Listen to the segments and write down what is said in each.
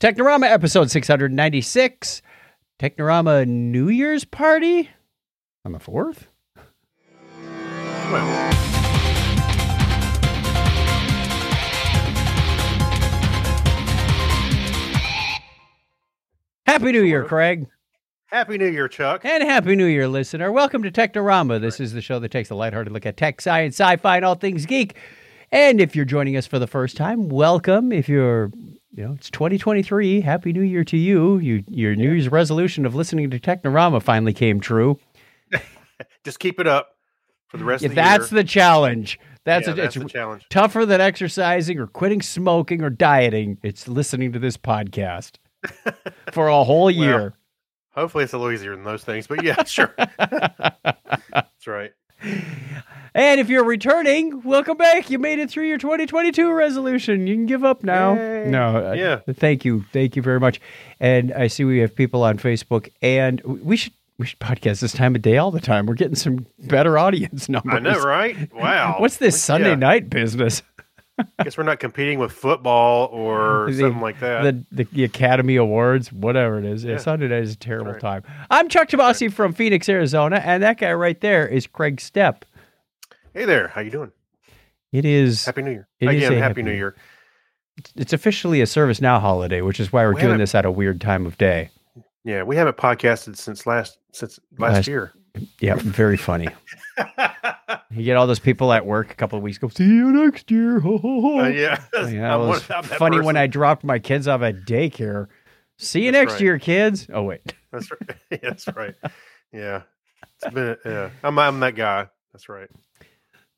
Technorama episode 696. Technorama New Year's party on the 4th? Well, Happy New Year, Craig. Happy New Year, Chuck. And Happy New Year, listener. Welcome to Technorama. This is the show that takes a lighthearted look at tech, science, sci fi, and all things geek. And if you're joining us for the first time, welcome. If you're, you know, it's 2023. Happy New Year to you. you your New Year's resolution of listening to Technorama finally came true. Just keep it up for the rest If of the that's year. the challenge, that's, yeah, a, that's it's the challenge. tougher than exercising or quitting smoking or dieting. It's listening to this podcast for a whole year. Hopefully, it's a little easier than those things, but yeah, sure. that's right. And if you're returning, welcome back. You made it through your 2022 resolution. You can give up now. Yay. No, uh, Yeah. thank you, thank you very much. And I see we have people on Facebook, and we should we should podcast this time of day all the time. We're getting some better audience numbers. I know, right? Wow. What's this Sunday Yeah. night business? I guess we're not competing with football or The- something like that. The, the the Academy Awards, whatever it is. Yeah, Yeah. Sunday night is a terrible right. time. I'm Chuck Tomasi from Phoenix, Arizona, and that guy right there is Craig Stepp. Hey there, how you doing? It is Happy New Year. It is Again, Happy Happy New Year. it's officially a ServiceNow holiday, which is why we're We doing this at a weird time of day. Yeah, we haven't podcasted since last since last, Last- year. Yeah, very funny. You get all those people at work a couple of weeks ago. See you next year. Ho, ho, ho. Uh, yeah, Yeah, I'm was I'm funny when. I dropped my kids off at daycare. See you That's next right. year, kids. Oh wait, That's right. Yeah, That's right. Yeah, it's been. Yeah, I'm. I'm that guy. That's right.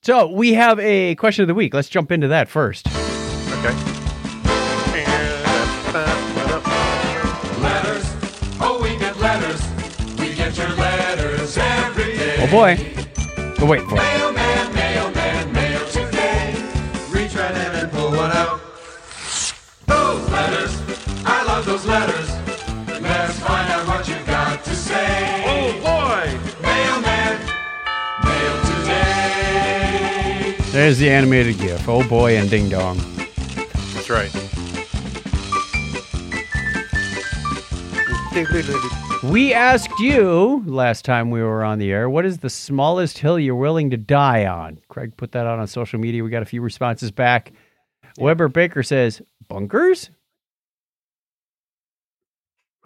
So we have a question of the week. Let's jump into that first. Okay. Letters, oh, we get letters. We get your letters every day. Oh boy, oh wait for it. Mailman, mailman, mail today. Reach right in and pull one out. Those letters, I love those letters. There's the animated GIF. Oh boy, and ding dong. That's right. We asked you last time we were on the air, what is the smallest hill you're willing to die on? Craig put that out on social media. We got a few responses back. Weber Baker says, bunkers?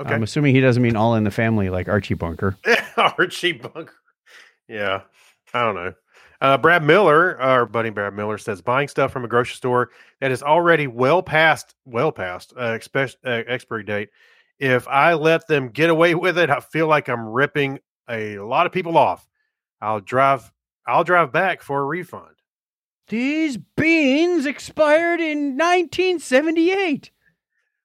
Okay. I'm assuming he doesn't mean all in the family like Archie Bunker. Archie Bunker. Yeah, I don't know. Uh, Brad Miller, our buddy Brad Miller, says buying stuff from a grocery store that is already well past, well past uh, expe- uh, expiry date. If I let them get away with it, I feel like I'm ripping a lot of people off. I'll drive. I'll drive back for a refund. These beans expired in 1978.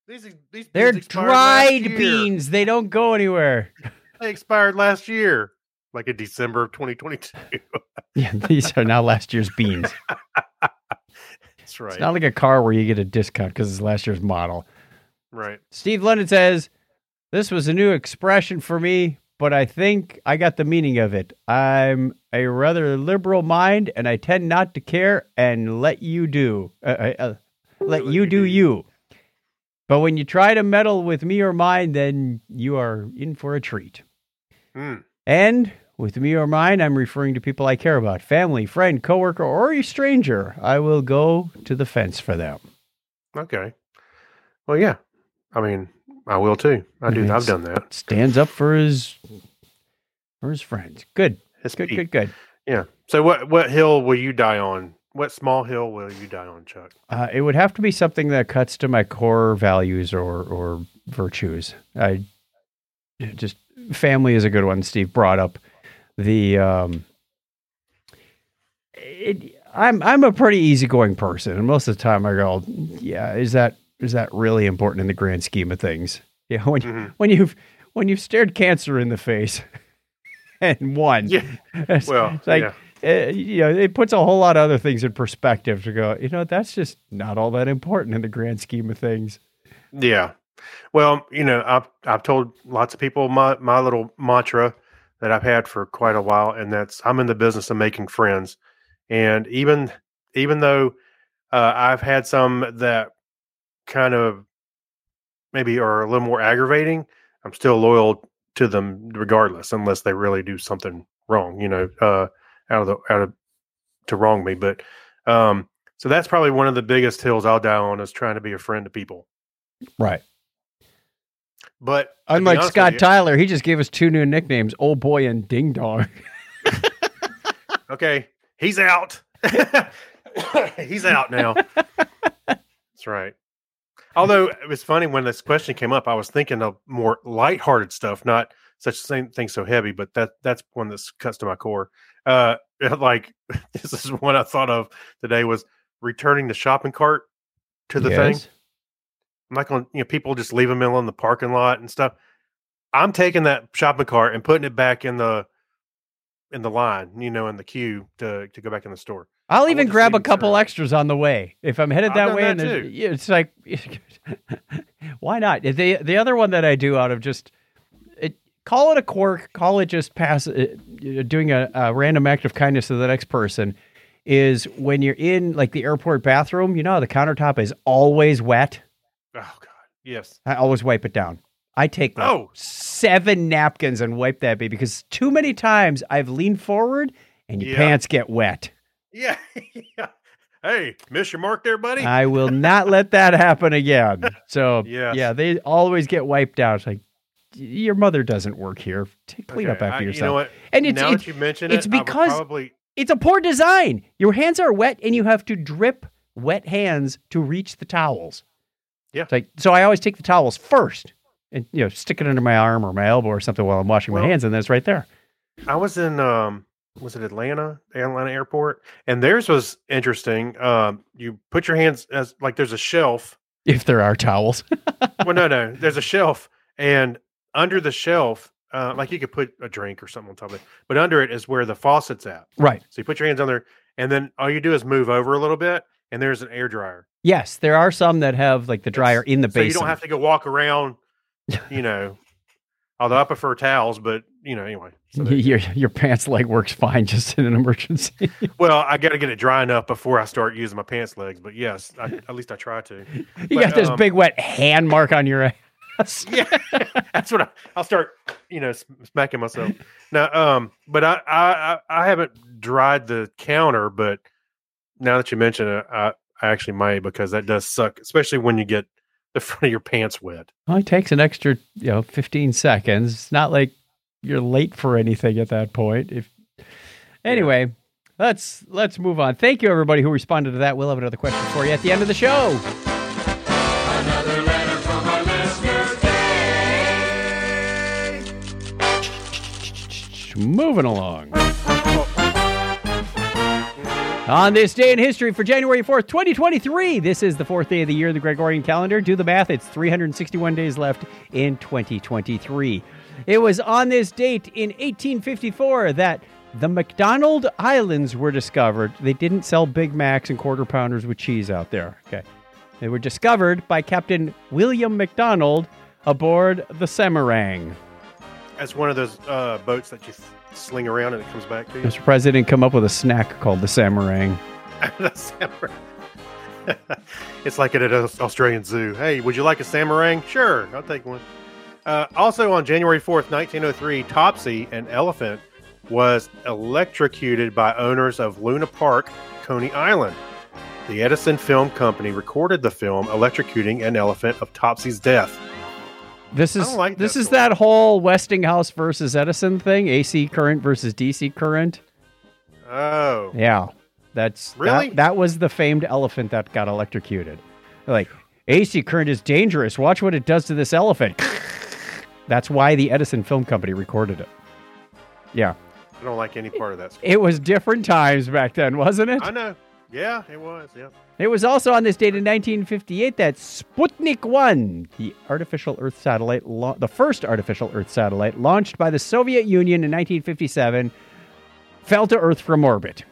These these They're beans expired last dried beans. They don't go anywhere. They expired last year, like in December of 2022. Yeah, these are now last year's beans. That's right. It's not like a car where you get a discount because it's last year's model. right. Steve London says, This was a new expression for me, but I think I got the meaning of it. I'm a rather liberal mind and I tend not to care and let you do. Uh, uh, uh, let you do you. But when you try to meddle with me or mine, then you are in for a treat. Mm. And with me or mine, I'm referring to people I care about family, friend, coworker, or a stranger. I will go to the fence for them. Okay. Well, yeah. I mean, I will too. I do. Yes. I've done that. Stands up for his for his friends. Good. It's Good, good, good. Yeah. So, what what hill will you die on? What small hill will you die on, Chuck? Uh, it would have to be something that cuts to my core values or or virtues. I just family is a good one. Steve brought up the. Um, it, I'm I'm a pretty easygoing person, and most of the time I go, yeah, is that is that really important in the grand scheme of things? Yeah, when Mhm. when you've when you've stared cancer in the face and won, Yeah. it's, Well, it's like yeah. uh, you know, it puts a whole lot of other things in perspective to go, you know, that's just not all that important in the grand scheme of things. Yeah. Well, you know, I've I've told lots of people my my little mantra that I've had for quite a while, and that's I'm in the business of making friends. And even even though uh, I've had some that kind of maybe are a little more aggravating, I'm still loyal to them regardless, unless they really do something wrong, you know, uh, out of the out of to wrong me. But um, so that's probably one of the biggest hills I'll die on is trying to be a friend to people. Right. But Unlike Scott you- Tyler, he just gave us two new nicknames, Old Boy and Ding Dong. okay, he's out. he's out now. That's right. Although it was funny when this question came up, I was thinking of more lighthearted stuff, not such same thing so heavy, but that that's one that cuts to my core. Uh, like this is one I thought of today was returning the shopping cart to the thing. I'm not going to, you know, people just leave them in the parking lot and stuff. I'm taking that shopping cart and putting it back in the in the line, you know, in the queue to to go back in the store. I'll even grab a couple turn. extras on the way if I'm headed I've that way. that and too. it's like, why not? The the other one that I do out of just it, call it a quirk, call it just pass uh, doing a, a random act of kindness to the next person. Is when you're in like the airport bathroom, you know how the countertop is always wet. Oh God, yes. I always wipe it down. I take like Oh. seven napkins and wipe that baby because too many times I've leaned forward and your Yeah. pants get wet. Yeah, yeah. Hey, miss your mark there, buddy. I will not let that happen again. So Yes. yeah, they always get wiped out. It's like your mother doesn't work here. Take, clean up after I- yourself. You know what? And it's now it's, that you mention it's it, because- probably it's a poor design. Your hands are wet and you have to drip wet hands to reach the towels. Yeah. It's like so I always take the towels first and you know stick it under my arm or my elbow or something while I'm washing my hands and then it's right there. I was in um was it Atlanta, Atlanta airport, and theirs was interesting. Um, you put your hands as like there's a shelf. If there are towels. well, no, no, there's a shelf, and under the shelf, uh, like you could put a drink or something on top of it, but under it is where the faucet's at. right. So you put your hands on there, and then all you do is move over a little bit, and there's an air dryer. Yes, there are some that have like the dryer in the base. so you don't have to go walk around. You know, although I prefer towels, but you know, anyway. So your your pants leg works fine just in an emergency. Well, I got to get it dry enough before I start using my pants legs. But yes, I, at least I try to. you But, got this um, big wet hand mark on your ass. Yeah, that's what I, I'll start. You know, smacking myself. Now, um, but I, I I haven't dried the counter. But now that you mention it, I, I actually may because that does suck, especially when you get the front of your pants wet. Well, it takes an extra, you know, 15 seconds. It's not like you're late for anything at that point. If anyway, let's let's move on. Thank you everybody who responded to that. We'll have another question for you at the end of the show. Another letter from our listener, Moving along. On this day in history for January 4th, 2023, this is the fourth day of the year in the Gregorian calendar. Do the math, it's 361 days left in 2023. It was on this date in 1854 that the McDonald Islands were discovered. They didn't sell Big Macs and quarter pounders with cheese out there. Okay. They were discovered by Captain William McDonald aboard the Samarang. That's one of those uh, boats that you sling around and it comes back to you. I'm surprised they didn't come up with a snack called the Samarang. The samarang. it's like at an Australian zoo. Hey, would you like a samarang? Sure, I'll take one. Uh, also on January 4th, 1903, Topsy, an elephant, was electrocuted by owners of Luna Park, Coney Island. The Edison Film Company recorded the film electrocuting an elephant of Topsy's death. This is like this that is story. that whole Westinghouse versus Edison thing, AC current versus DC current. Oh, Yeah, that's that- Really? that, was the famed elephant that got electrocuted. Like AC current is dangerous. Watch what it does to this elephant. That's why the Edison Film Company recorded it. Yeah, I don't like any part of that. it was different times back then, wasn't it? I know. Yeah, it was. Yeah. It was also on this date in 1958 that Sputnik 1, the artificial Earth satellite, la- the first artificial Earth satellite launched by the Soviet Union in 1957, fell to Earth from orbit.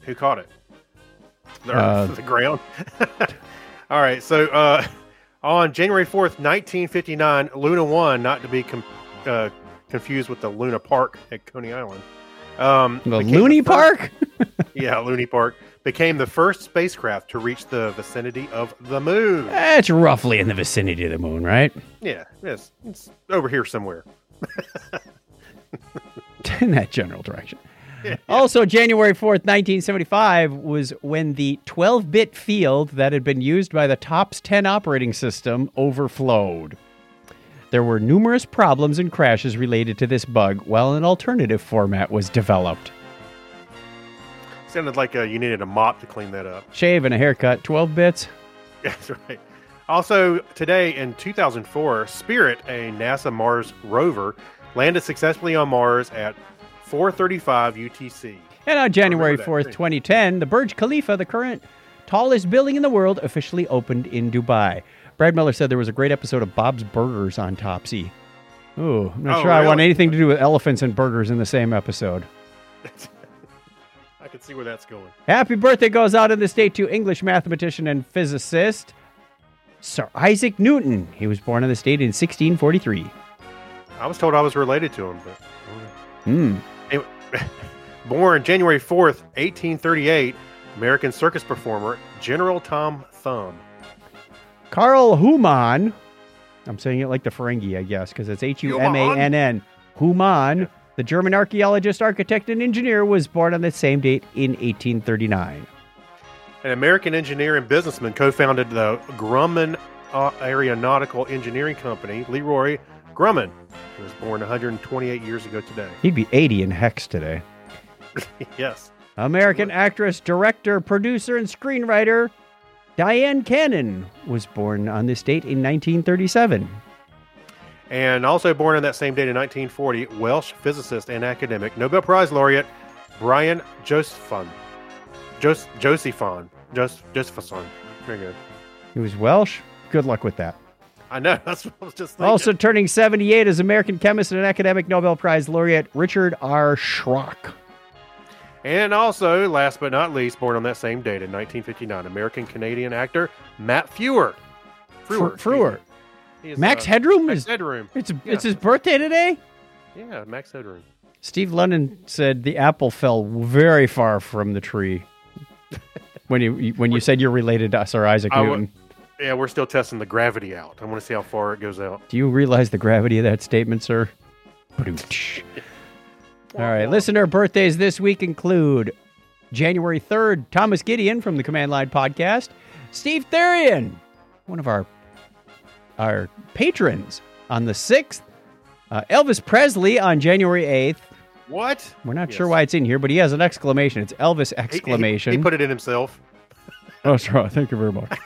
Who caught it? The, Uh, earth, the ground. All right. So uh, on January 4th, 1959, Luna 1, not to be com- uh, confused with the Luna Park at Coney Island. Um, The Looney first- Park? Yeah, Looney Park. Became the first spacecraft to reach the vicinity of the moon. It's roughly in the vicinity of the moon, right? Yeah, yes, it's over here somewhere. in that general direction. Also, January 4th, 1975 was when the 12 bit field that had been used by the TOPS 10 operating system overflowed. There were numerous problems and crashes related to this bug, while an alternative format was developed. Sounded like uh, you needed a mop to clean that up. Shave and a haircut, 12 bits. That's right. Also, today in 2004, Spirit, a NASA Mars rover, landed successfully on Mars at 435 UTC. And on January 4th, 2010, the Burj Khalifa, the current tallest building in the world, officially opened in Dubai. Brad Miller said there was a great episode of Bob's Burgers on Topsy. Ooh, I'm not Oh, sure I want anything to do with elephants and burgers in the same episode. I can see where that's going. Happy birthday goes out in the state to English mathematician and physicist Sir Isaac Newton. He was born in the state in 1643. I was told I was related to him, but Hmm. Anyway, born January 4th, 1838, American circus performer General Tom Thumb. Carl Humann. I'm saying it like the Ferengi, I guess, because it's H U M A N N. Humann, the German archaeologist, architect, and engineer, was born on the same date in 1839. An American engineer and businessman co-founded the Grumman Aeronautical Engineering Company, Leroy Grumman, who was born 128 years ago today. He'd be 80 in Hex today. yes. American actress, director, producer, and screenwriter Dyan Cannon was born on this date in 1937. And also born on that same date in 1940, Welsh physicist and academic, Nobel Prize laureate Brian Josephson. Jos- Josephson. Jos- Josephson. Very good. He was Welsh. Good luck with that. I know. That's what I was just thinking. Also turning 78 is American chemist and academic Nobel Prize laureate Richard R. Schrock. And also, last but not least, born on that same date in 1959, American Canadian actor Matt Frewer. Frewer. Frewer. Is, Max uh, Headroom Max is Headroom. it's Yeah. it's his birthday today. Yeah, Max Headroom. Steve London said the apple fell very far from the tree. when you when you said you're related to Sir Isaac I Newton, Yeah, we're still testing the gravity out. I want to see how far it goes out. do you realize the gravity of that statement, sir? All right, listener birthdays this week include January 3rd, Thomas Gideon from the Command Line podcast, Steve Therian, one of our our patrons on the 6th, uh, Elvis Presley on January 8th. What? We're not Yes. sure why it's in here, but he has an exclamation. It's Elvis He- he- exclamation. He, put it in himself. Oh, sorry. Thank you very much.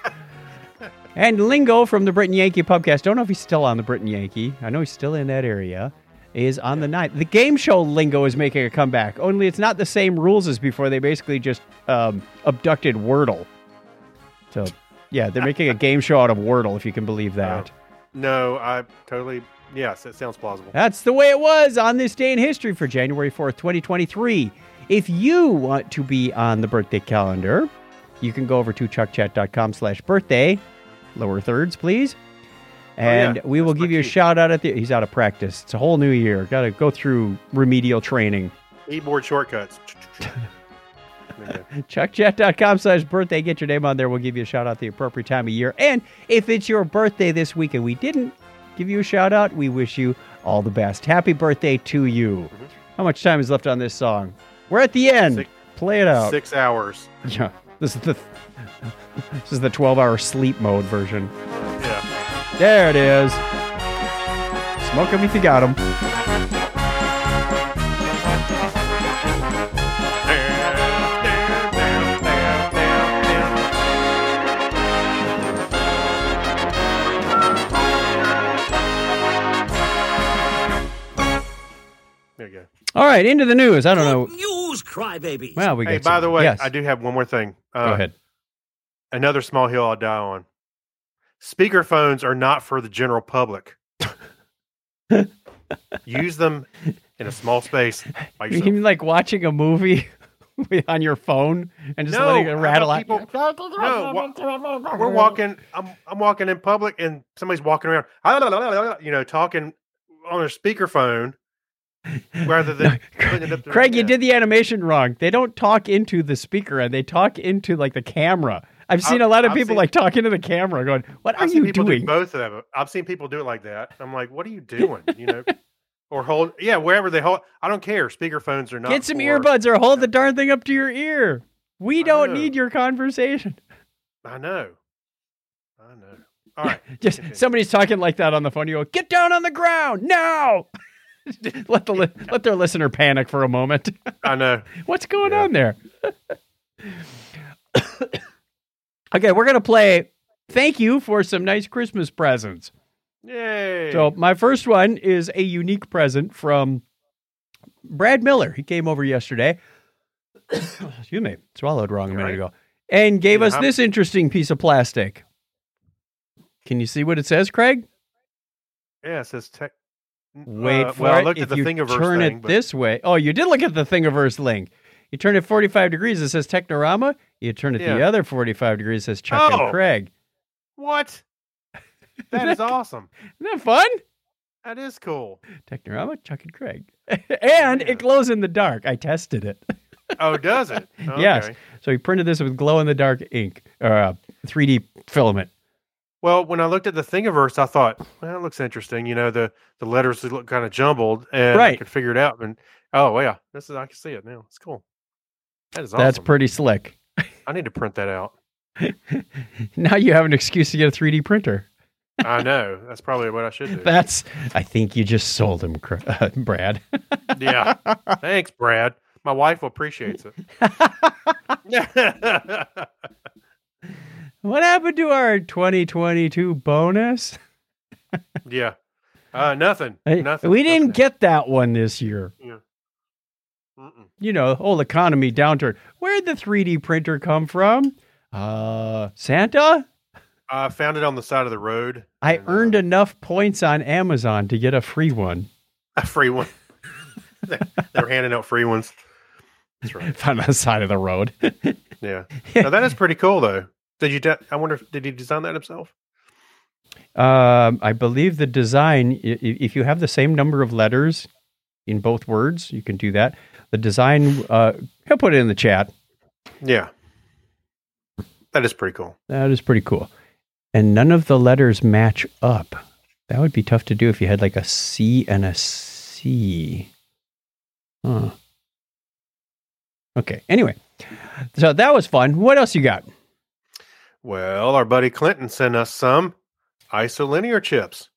and Lingo from the Britain Yankee podcast. Don't know if he's still on the Britain Yankee. I know he's still in that area. Is on the night. The game show Lingo is making a comeback. Only it's not the same rules as before. They basically just um, abducted Wordle. So, yeah, they're making a game show out of Wordle, if you can believe that. No, I totally. Yes, it sounds plausible. That's the way it was on this day in history for January 4th, 2023. If you want to be on the birthday calendar, you can go over to chuckchat.com slash birthday, lower thirds, please. Oh, and yeah, we will that's give you a key. shout out at the. He's out of practice. It's a whole new year. Got to go through remedial training. Keyboard shortcuts. Okay. Chuckchat.com slash birthday. Get your name on there. We'll give you a shout out the appropriate time of year. And if it's your birthday this week and we didn't give you a shout out, we wish you all the best. Happy birthday to you. Mm-hmm. How much time is left on this song? We're at the end. Six- Play it out. Six hours. Yeah. This is the this is the 12 hour sleep mode version. Yeah. There it is. Smoke 'em if you got got 'em. All right, into the news. I don't know. News, crybaby. Well, we Hey, get by some- the way, yes. I do have one more thing. Uh, Go ahead. Another small hill I'll die on. Speakerphones are not for the general public. Use them in a small space by You mean like watching a movie on your phone and just No, letting it rattle about out? people- No, wa- we're walking. I'm I'm walking in public, and somebody's walking around. You know, talking on their speakerphone, rather than putting it up to Craig, you did the animation wrong. They don't talk into the speaker and they talk into like the camera. I've seen I've- a lot of I've people seen- like talking to the camera going, What are I've seen you people doing? do both of them. I've seen people do it like that. I'm like, what are you doing? You know, or hold, yeah, wherever they hold. I don't care. Speakerphones are not. Get some for- earbuds or hold the darn thing up to your ear. We don't need your conversation. I know. I know. All right. Just continue. somebody's talking like that on the phone. You go, get down on the ground now. let the li- let their listener panic for a moment. I know. What's going Yeah. on there? okay, we're gonna play. Thank you for some nice Christmas presents. Yay. So my first one is a unique present from Brad Miller. He came over yesterday. Excuse me, swallowed wrong a minute Right. ago, and gave Yeah, us how- this interesting piece of plastic. Can you see what it says, Craig? yeah, it says tech. Wait uh, for well, it. I looked if at the you Thingiverse turn thing, it but- this way, oh, you did look at the Thingiverse link. You turn it 45 degrees, it says Technorama. You turn it the other 45 degrees, it says Chuck Oh. and Craig. What? That is awesome. Isn't that fun? That is cool. Technorama, Chuck and Craig. and Yeah. it glows in the dark. I tested it. Oh, does it? Okay. Yes. So he printed this with glow in the dark ink, or uh, 3D filament. Well, when I looked at the Thingiverse, I thought, well, that looks interesting. You know, the the letters look kind of jumbled, and I Right. could figure it out. And oh, yeah, this is I can see it now. It's cool. That is awesome. That's pretty slick. I need to print that out. now you have an excuse to get a 3D printer. I know. That's probably what I should do. That's, I think you just sold him, uh, Brad. yeah. Thanks, Brad. My wife appreciates it. What happened to our 2022 bonus? yeah. Uh, nothing. Nothing. we didn't Nothing. get that one this year. Mm-mm. You know, whole economy downturn. Where'd the 3D printer come from? Uh, Santa? I found it on the side of the road. I and, uh, earned enough points on Amazon to get a free one. a free one. they they were handing out free ones. That's right. Found on the side of the road. Yeah. Now, that is pretty cool, though. Did you? De- I wonder, if, did he design that himself? Um, I believe the design, if you have the same number of letters in both words, you can do that. The design, uh, he'll put it in the chat. Yeah. That is pretty cool. That is pretty cool. And none of the letters match up. That would be tough to do if you had like a C and a C. Huh. Okay. Anyway, so that was fun. What else you got? Well, our buddy Clinton sent us some isolinear chips.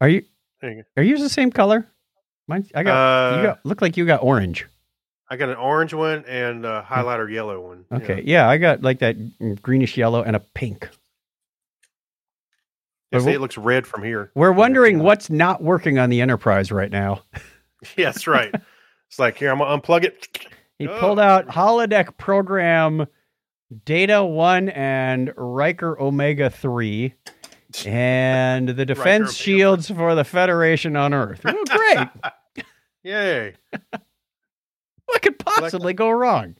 Are you you are yours the same color? Mine. I go. got. you Uh, got. Look like you got orange. I got an orange one and a highlighter yellow one. Okay. Yeah, I got like that greenish yellow and a pink. Yeah, see, it looks red from here. We're wondering what's not working on the Enterprise right now. yes, right. it's like here, I'm gonna unplug it. He Oh. pulled out holodeck program Data 1 and Riker Omega 3 and the defense shields for the Federation on Earth. Oh, great. Yay! what could possibly go wrong?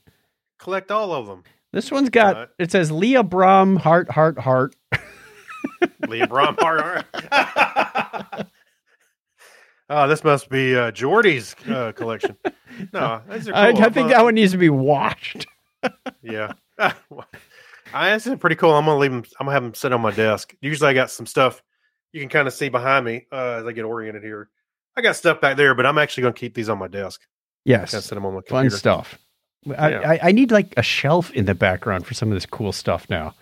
Collect all of them. This one's got, Uh, it says Leah Brahms, heart, heart, heart. Leah Brahms, heart, heart. oh, this must be uh, Geordi's uh, collection. No, these are cool. I, I think that one needs to be washed. Yeah. I this is pretty cool. I'm gonna leave them. I'm gonna have them sit on my desk. Usually, I got some stuff you can kind of see behind me uh, as I get oriented here. I got stuff back there, but I'm actually gonna keep these on my desk. Yes. Of set them on my Fun stuff. I, Yeah. I, I need like a shelf in the background for some of this cool stuff now.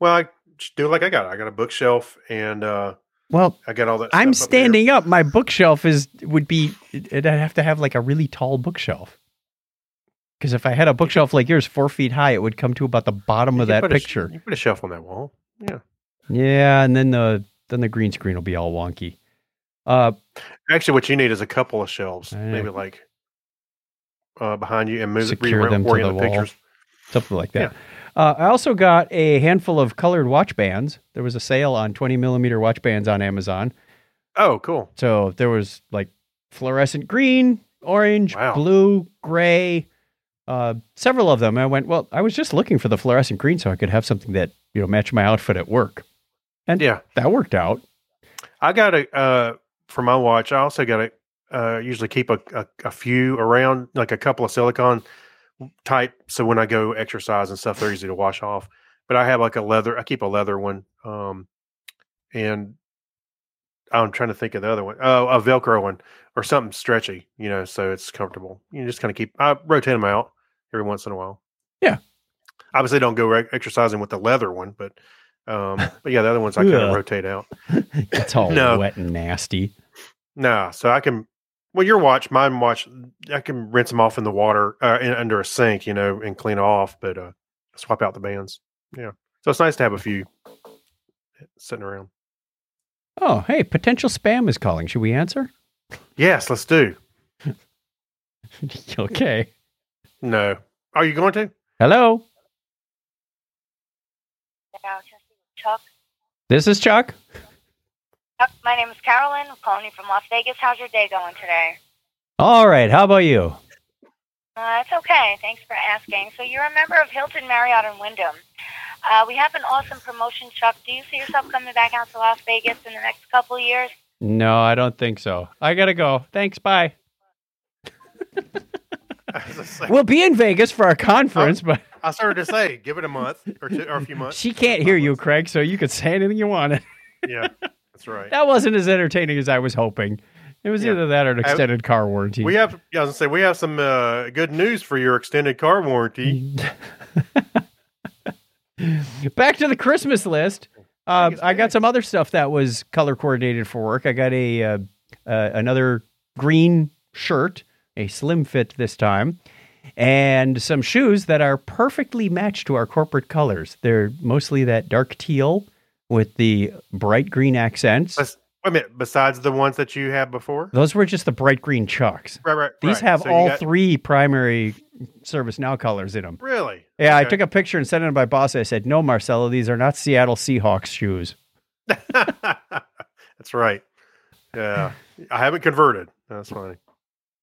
Well, I do like I got. I got a bookshelf, and uh, Well, I got all that. I'm up there. standing up. My bookshelf is would be. I'd have to have like a really tall bookshelf. Because if I had a bookshelf like yours, four feet high, it would come to about the bottom You of that put a picture. you put a shelf on that wall. Yeah. Yeah, and then the then the green screen will be all wonky. Uh, Actually, what you need is a couple of shelves, know. maybe like uh, behind you, and move Secure them to the the wall. pictures. something like that. Uh, I also got a handful of colored watch bands. There was a sale on 20 millimeter watch bands on Amazon. Oh, cool. So there was like fluorescent green, orange, Wow. blue, gray, uh, several of them. I went, well, I was just looking for the fluorescent green so I could have something that, you know, matched my outfit at work. And Yeah. that worked out. I got a uh, for my watch. I also got a uh, usually keep a, a, a few around, like a couple of silicone type. So when I go exercise and stuff, they're easy to wash off. But I have like a leather. I keep a leather one, um, and I'm trying to think of the other one. Oh, a Velcro one or something stretchy. You know, so it's comfortable. You just kind of keep. I rotate them out every once in a while. Yeah. Obviously, don't go re- exercising with the leather one, but um, but yeah, the other ones I kind of rotate out. it's all No. wet and nasty. Nah, so I can. Well, your watch, mine watch, I can rinse them off in the water uh, in, under a sink, you know, and clean off, but uh, swap out the bands. Yeah, so it's nice to have a few sitting around. Oh, hey, potential spam is calling. Should we answer? Yes, let's do. okay. No, are you going to? Hello, Yeah, Chuck. this is Chuck. Chuck, my name is Carolyn. I'm calling you from Las Vegas. How's your day going today? All right, how about you? Uh, it's okay. Thanks for asking. So you're a member of Hilton, Marriott, and Wyndham. Uh, we have an awesome promotion, Chuck. Do you see yourself coming back out to Las Vegas in the next couple of years? No, I don't think so. I gotta go. Thanks. Bye. I like- We'll be in Vegas for our conference, but I started to say, give it a month or two or a few months. she can't hear you, Craig. So you could say anything you wanted. Yeah, that's right. That wasn't as entertaining as I was hoping. It was Yeah. either that or an I- extended car warranty. We have, yeah, I was gonna say, we have some uh, good news for your extended car warranty. Back to the Christmas list. Uh, I got some other stuff that was color coordinated for work. I got a uh, uh, another green shirt, a slim fit this time, and some shoes that are perfectly matched to our corporate colors. They're mostly that dark teal with the bright green accents. Bes- Wait a minute. Besides the ones that you had before, Those were just the bright green chucks. right, right. These right. have So all got- three primary ServiceNow colors in them. Really? Yeah, I took a picture and sent it to my boss. I said, "No, Marcelo, these are not Seattle Seahawks shoes." That's right. Yeah, I haven't converted. That's funny.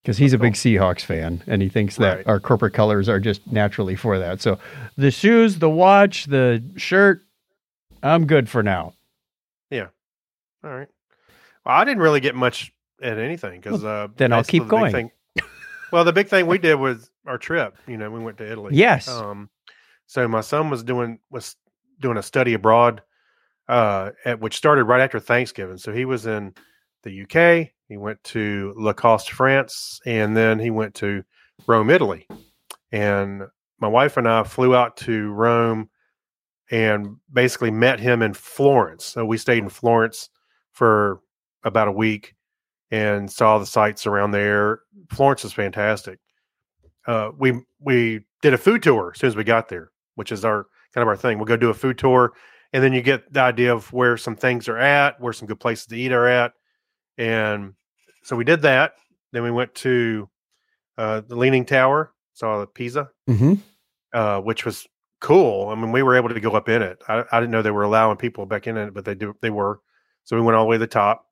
because he's a big Seahawks fan and he thinks that Right. our corporate colors are just naturally for that. So the shoes, the watch, the shirt, I'm good for now. Yeah. All right. Well, I didn't really get much at anything because uh, then I'll keep the going. thing- well, the big thing we did was our trip. You know, we went to Italy. Yes. Um, so my son was doing was doing a study abroad, uh, at which started right after Thanksgiving. So he was in the UK. He went to Lacoste, France, and then he went to Rome, Italy. And my wife and I flew out to Rome and basically met him in Florence. So we stayed in Florence for about a week and saw the sights around there. Florence is fantastic. Uh, we we did a food tour as soon as we got there, which is our kind of our thing. We'll go do a food tour, and then you get the idea of where some things are at, where some good places to eat are at, and so we did that. Then we went to uh, the Leaning Tower, saw the Pisa, Mm-hmm. uh, which was cool. I mean, we were able to go up in it. I, I didn't know they were allowing people back in it, but they do. They were. So we went all the way to the top,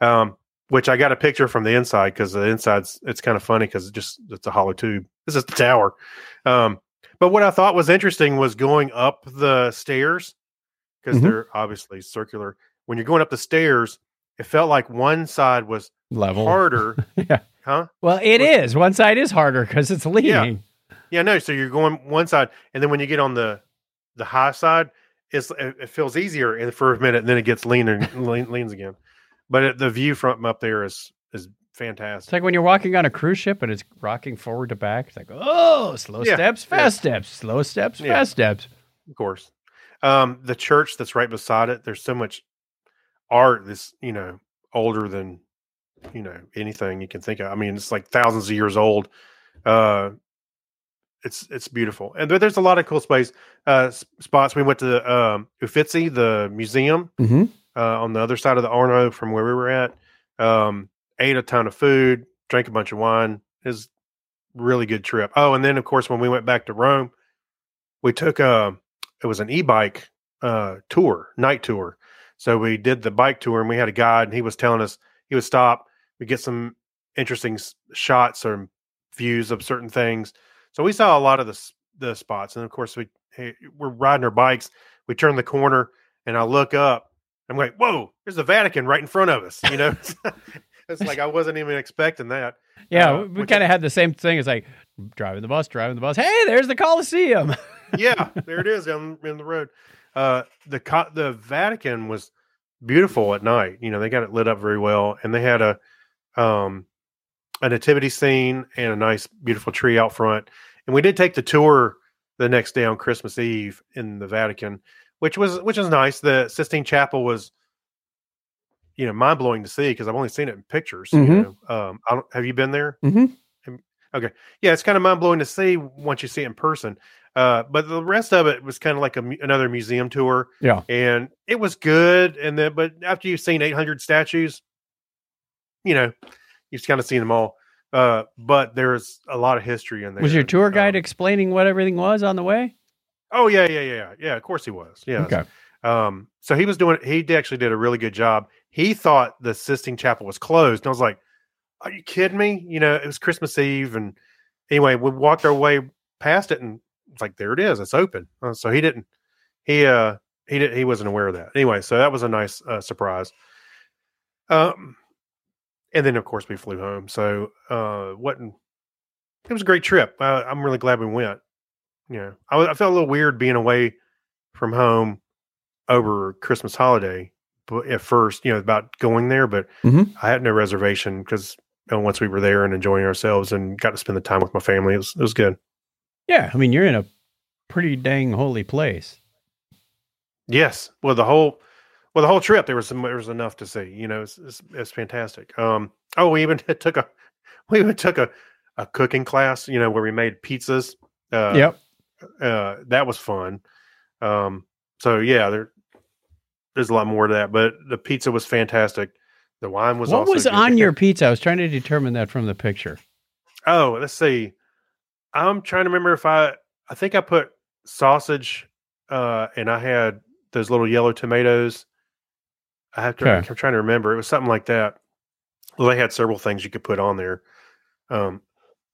um, which I got a picture from the inside because the inside's it's kind of funny because it just it's a hollow tube. This is the tower. Um, but what I thought was interesting was going up the stairs because Mhm. they're obviously circular. When you're going up the stairs, it felt like one side was Level. harder, yeah. huh? Well, it Was- is. One side is harder because it's leaning. Yeah, no. So you're going one side, and then when you get on the the high side, it's it, it feels easier and for a minute, and then it gets leaner, lean, leans again. But it, the view from up there is is fantastic. It's like when you're walking on a cruise ship and it's rocking forward to back. It's like, oh, slow Yeah, steps, yeah. fast steps, slow steps, Yeah. fast steps. Of course, um, the church that's right beside it. There's so much art that's you know older than you know anything you can think of. I mean, it's like thousands of years old. Uh, it's it's beautiful, and there, there's a lot of cool space uh, spots. We went to the um, Uffizi, the museum. Mm-hmm. Uh, on the other side of the Arno from where we were at. Um, ate a ton of food, drank a bunch of wine. A really good trip. Oh, and then of course when we went back to Rome, we took a it was an e-bike uh, tour, night tour. So we did the bike tour, and we had a guide, and he was telling us he would stop, we get some interesting shots or views of certain things. So we saw a lot of the the spots, and of course we we're riding our bikes. We turn the corner, and I look up. I'm like, whoa, there's the Vatican right in front of us, you know? it's like I wasn't even expecting that. Yeah, Uh, we- we kind of had the same thing. It's like driving the bus, driving the bus. Hey, there's the Coliseum. yeah, there it is down in the road. Uh, the co- the Vatican was beautiful at night. You know, they got it lit up very well, and they had a um a nativity scene and a nice, beautiful tree out front. And we did take the tour the next day on Christmas Eve in the Vatican, which was which is nice. The Sistine Chapel was, you know, mind blowing to see because I've only seen it in pictures. Mhm. You know, um, I don't, have you been there? Mhm. Okay, yeah, it's kind of mind blowing to see once you see it in person. Uh, but the rest of it was kind of like a, another museum tour. Yeah. and it was good. And then, but after you've seen 800 statues, you know, you've kind of seen them all. Uh, but there's a lot of history in there. Was your tour guide um, explaining what everything was on the way? Oh yeah, yeah, yeah, yeah. Of course he was. Yeah. Okay. Um, so he was doing. He actually did a really good job. He thought the Sistine Chapel was closed, and I was like, "Are you kidding me?" You know, it was Christmas Eve, and anyway, we walked our way past it, and it's like, "There it is. It's open." Uh, so he didn't. He uh he did. He wasn't aware of that. Anyway, so that was a nice uh, surprise. Um, and then of course we flew home. So uh, wasn't. It was a great trip. Uh, I'm really glad we went. Yeah, I, I felt a little weird being away from home over Christmas holiday, but at first, you know, about going there, but Mhm. I had no reservation because once we were there and enjoying ourselves and got to spend the time with my family, it was, it was good. Yeah, I mean you're in a pretty dang holy place. Yes, well, the whole well, the whole trip there was some there was enough to see. You know, it's it's, it's fantastic. Um, oh, we even took a we even took a a cooking class. You know, where we made pizzas. Uh, yep. Uh, that was fun. Um, so yeah, there there's a lot more to that, but the pizza was fantastic. The wine was What was good. on your pizza? I was trying to determine that from the picture. Oh, let's see. I'm trying to remember if I I think I put sausage uh and I had those little yellow tomatoes. I have to Okay. I'm trying to remember. It was something like that. Well, they had several things you could put on there. Um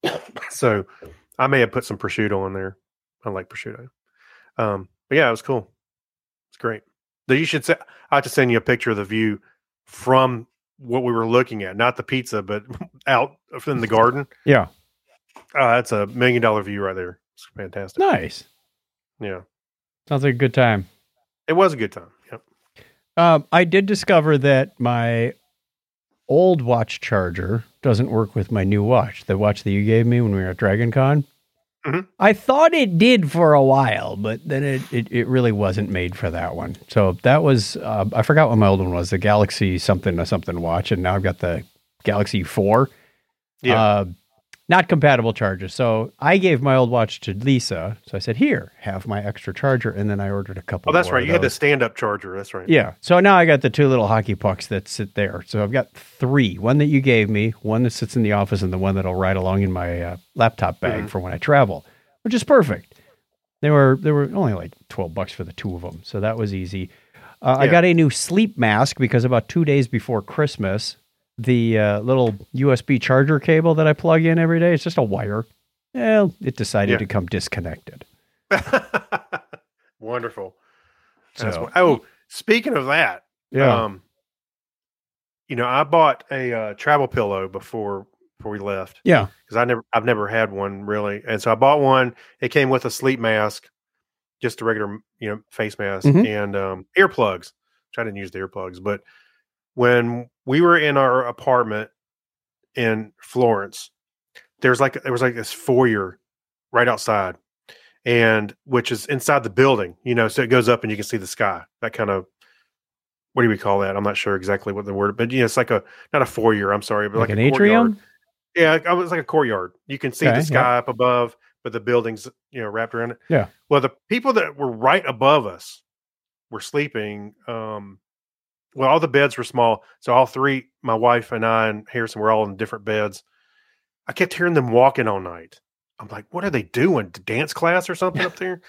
so I may have put some prosciutto on there. I like prosciutto. Um but yeah, it was cool. It's great. Though you should say I have to send you a picture of the view from what we were looking at, not the pizza, but out in the garden. Yeah. Oh, that's a million dollar view right there. It's fantastic. Nice. Yeah. Sounds like a good time. It was a good time. Yep. Um, I did discover that my old watch charger doesn't work with my new watch. The watch that you gave me when we were at Dragon Mhm. I thought it did for a while, but then it, it, it really wasn't made for that one. So that was, uh, I forgot what my old one was the Galaxy something or something watch. And now I've got the Galaxy 4. Yeah. Uh, not compatible chargers. So I gave my old watch to Lisa. So I said, here, have my extra charger. And then I ordered a couple Oh, that's right. You had the stand up charger. That's right. Yeah. So now I got the two little hockey pucks that sit there. So I've got three one that you gave me, one that sits in the office, and the one that'll ride along in my uh, laptop bag Mhm. for when I travel, which is perfect. They were they were only like 12 bucks for the two of them. So that was easy. Uh, I got a new sleep mask because about two days before Christmas, the uh, little USB charger cable that I plug in every day, it's just a wire. Well, it decided Yeah. to come disconnected. Wonderful. So- oh, speaking of that, Yeah. um, you know, I bought a uh, travel pillow before before we left yeah. because I never I've never had one really, and so I bought one. It came with a sleep mask, just a regular you know face mask Mhm. and um, earplugs. Which I didn't use the earplugs, but when we were in our apartment in Florence, there's like there was like this foyer right outside, and which is inside the building. You know, so it goes up and you can see the sky. That kind of what do we call that? I'm not sure exactly what the word, but yeah, it's like a not a foyer. I'm sorry, but Like, like, an a atrium? Yeah, it was like a courtyard. You can see Okay, the sky up above, but the buildings, you know, wrapped around it. Yeah. Well, the people that were right above us were sleeping. Um, well, all the beds were small, so all three, my wife and I and Harrison, were all in different beds. I kept hearing them walking all night. I'm like, what are they doing? Dance class or something up there?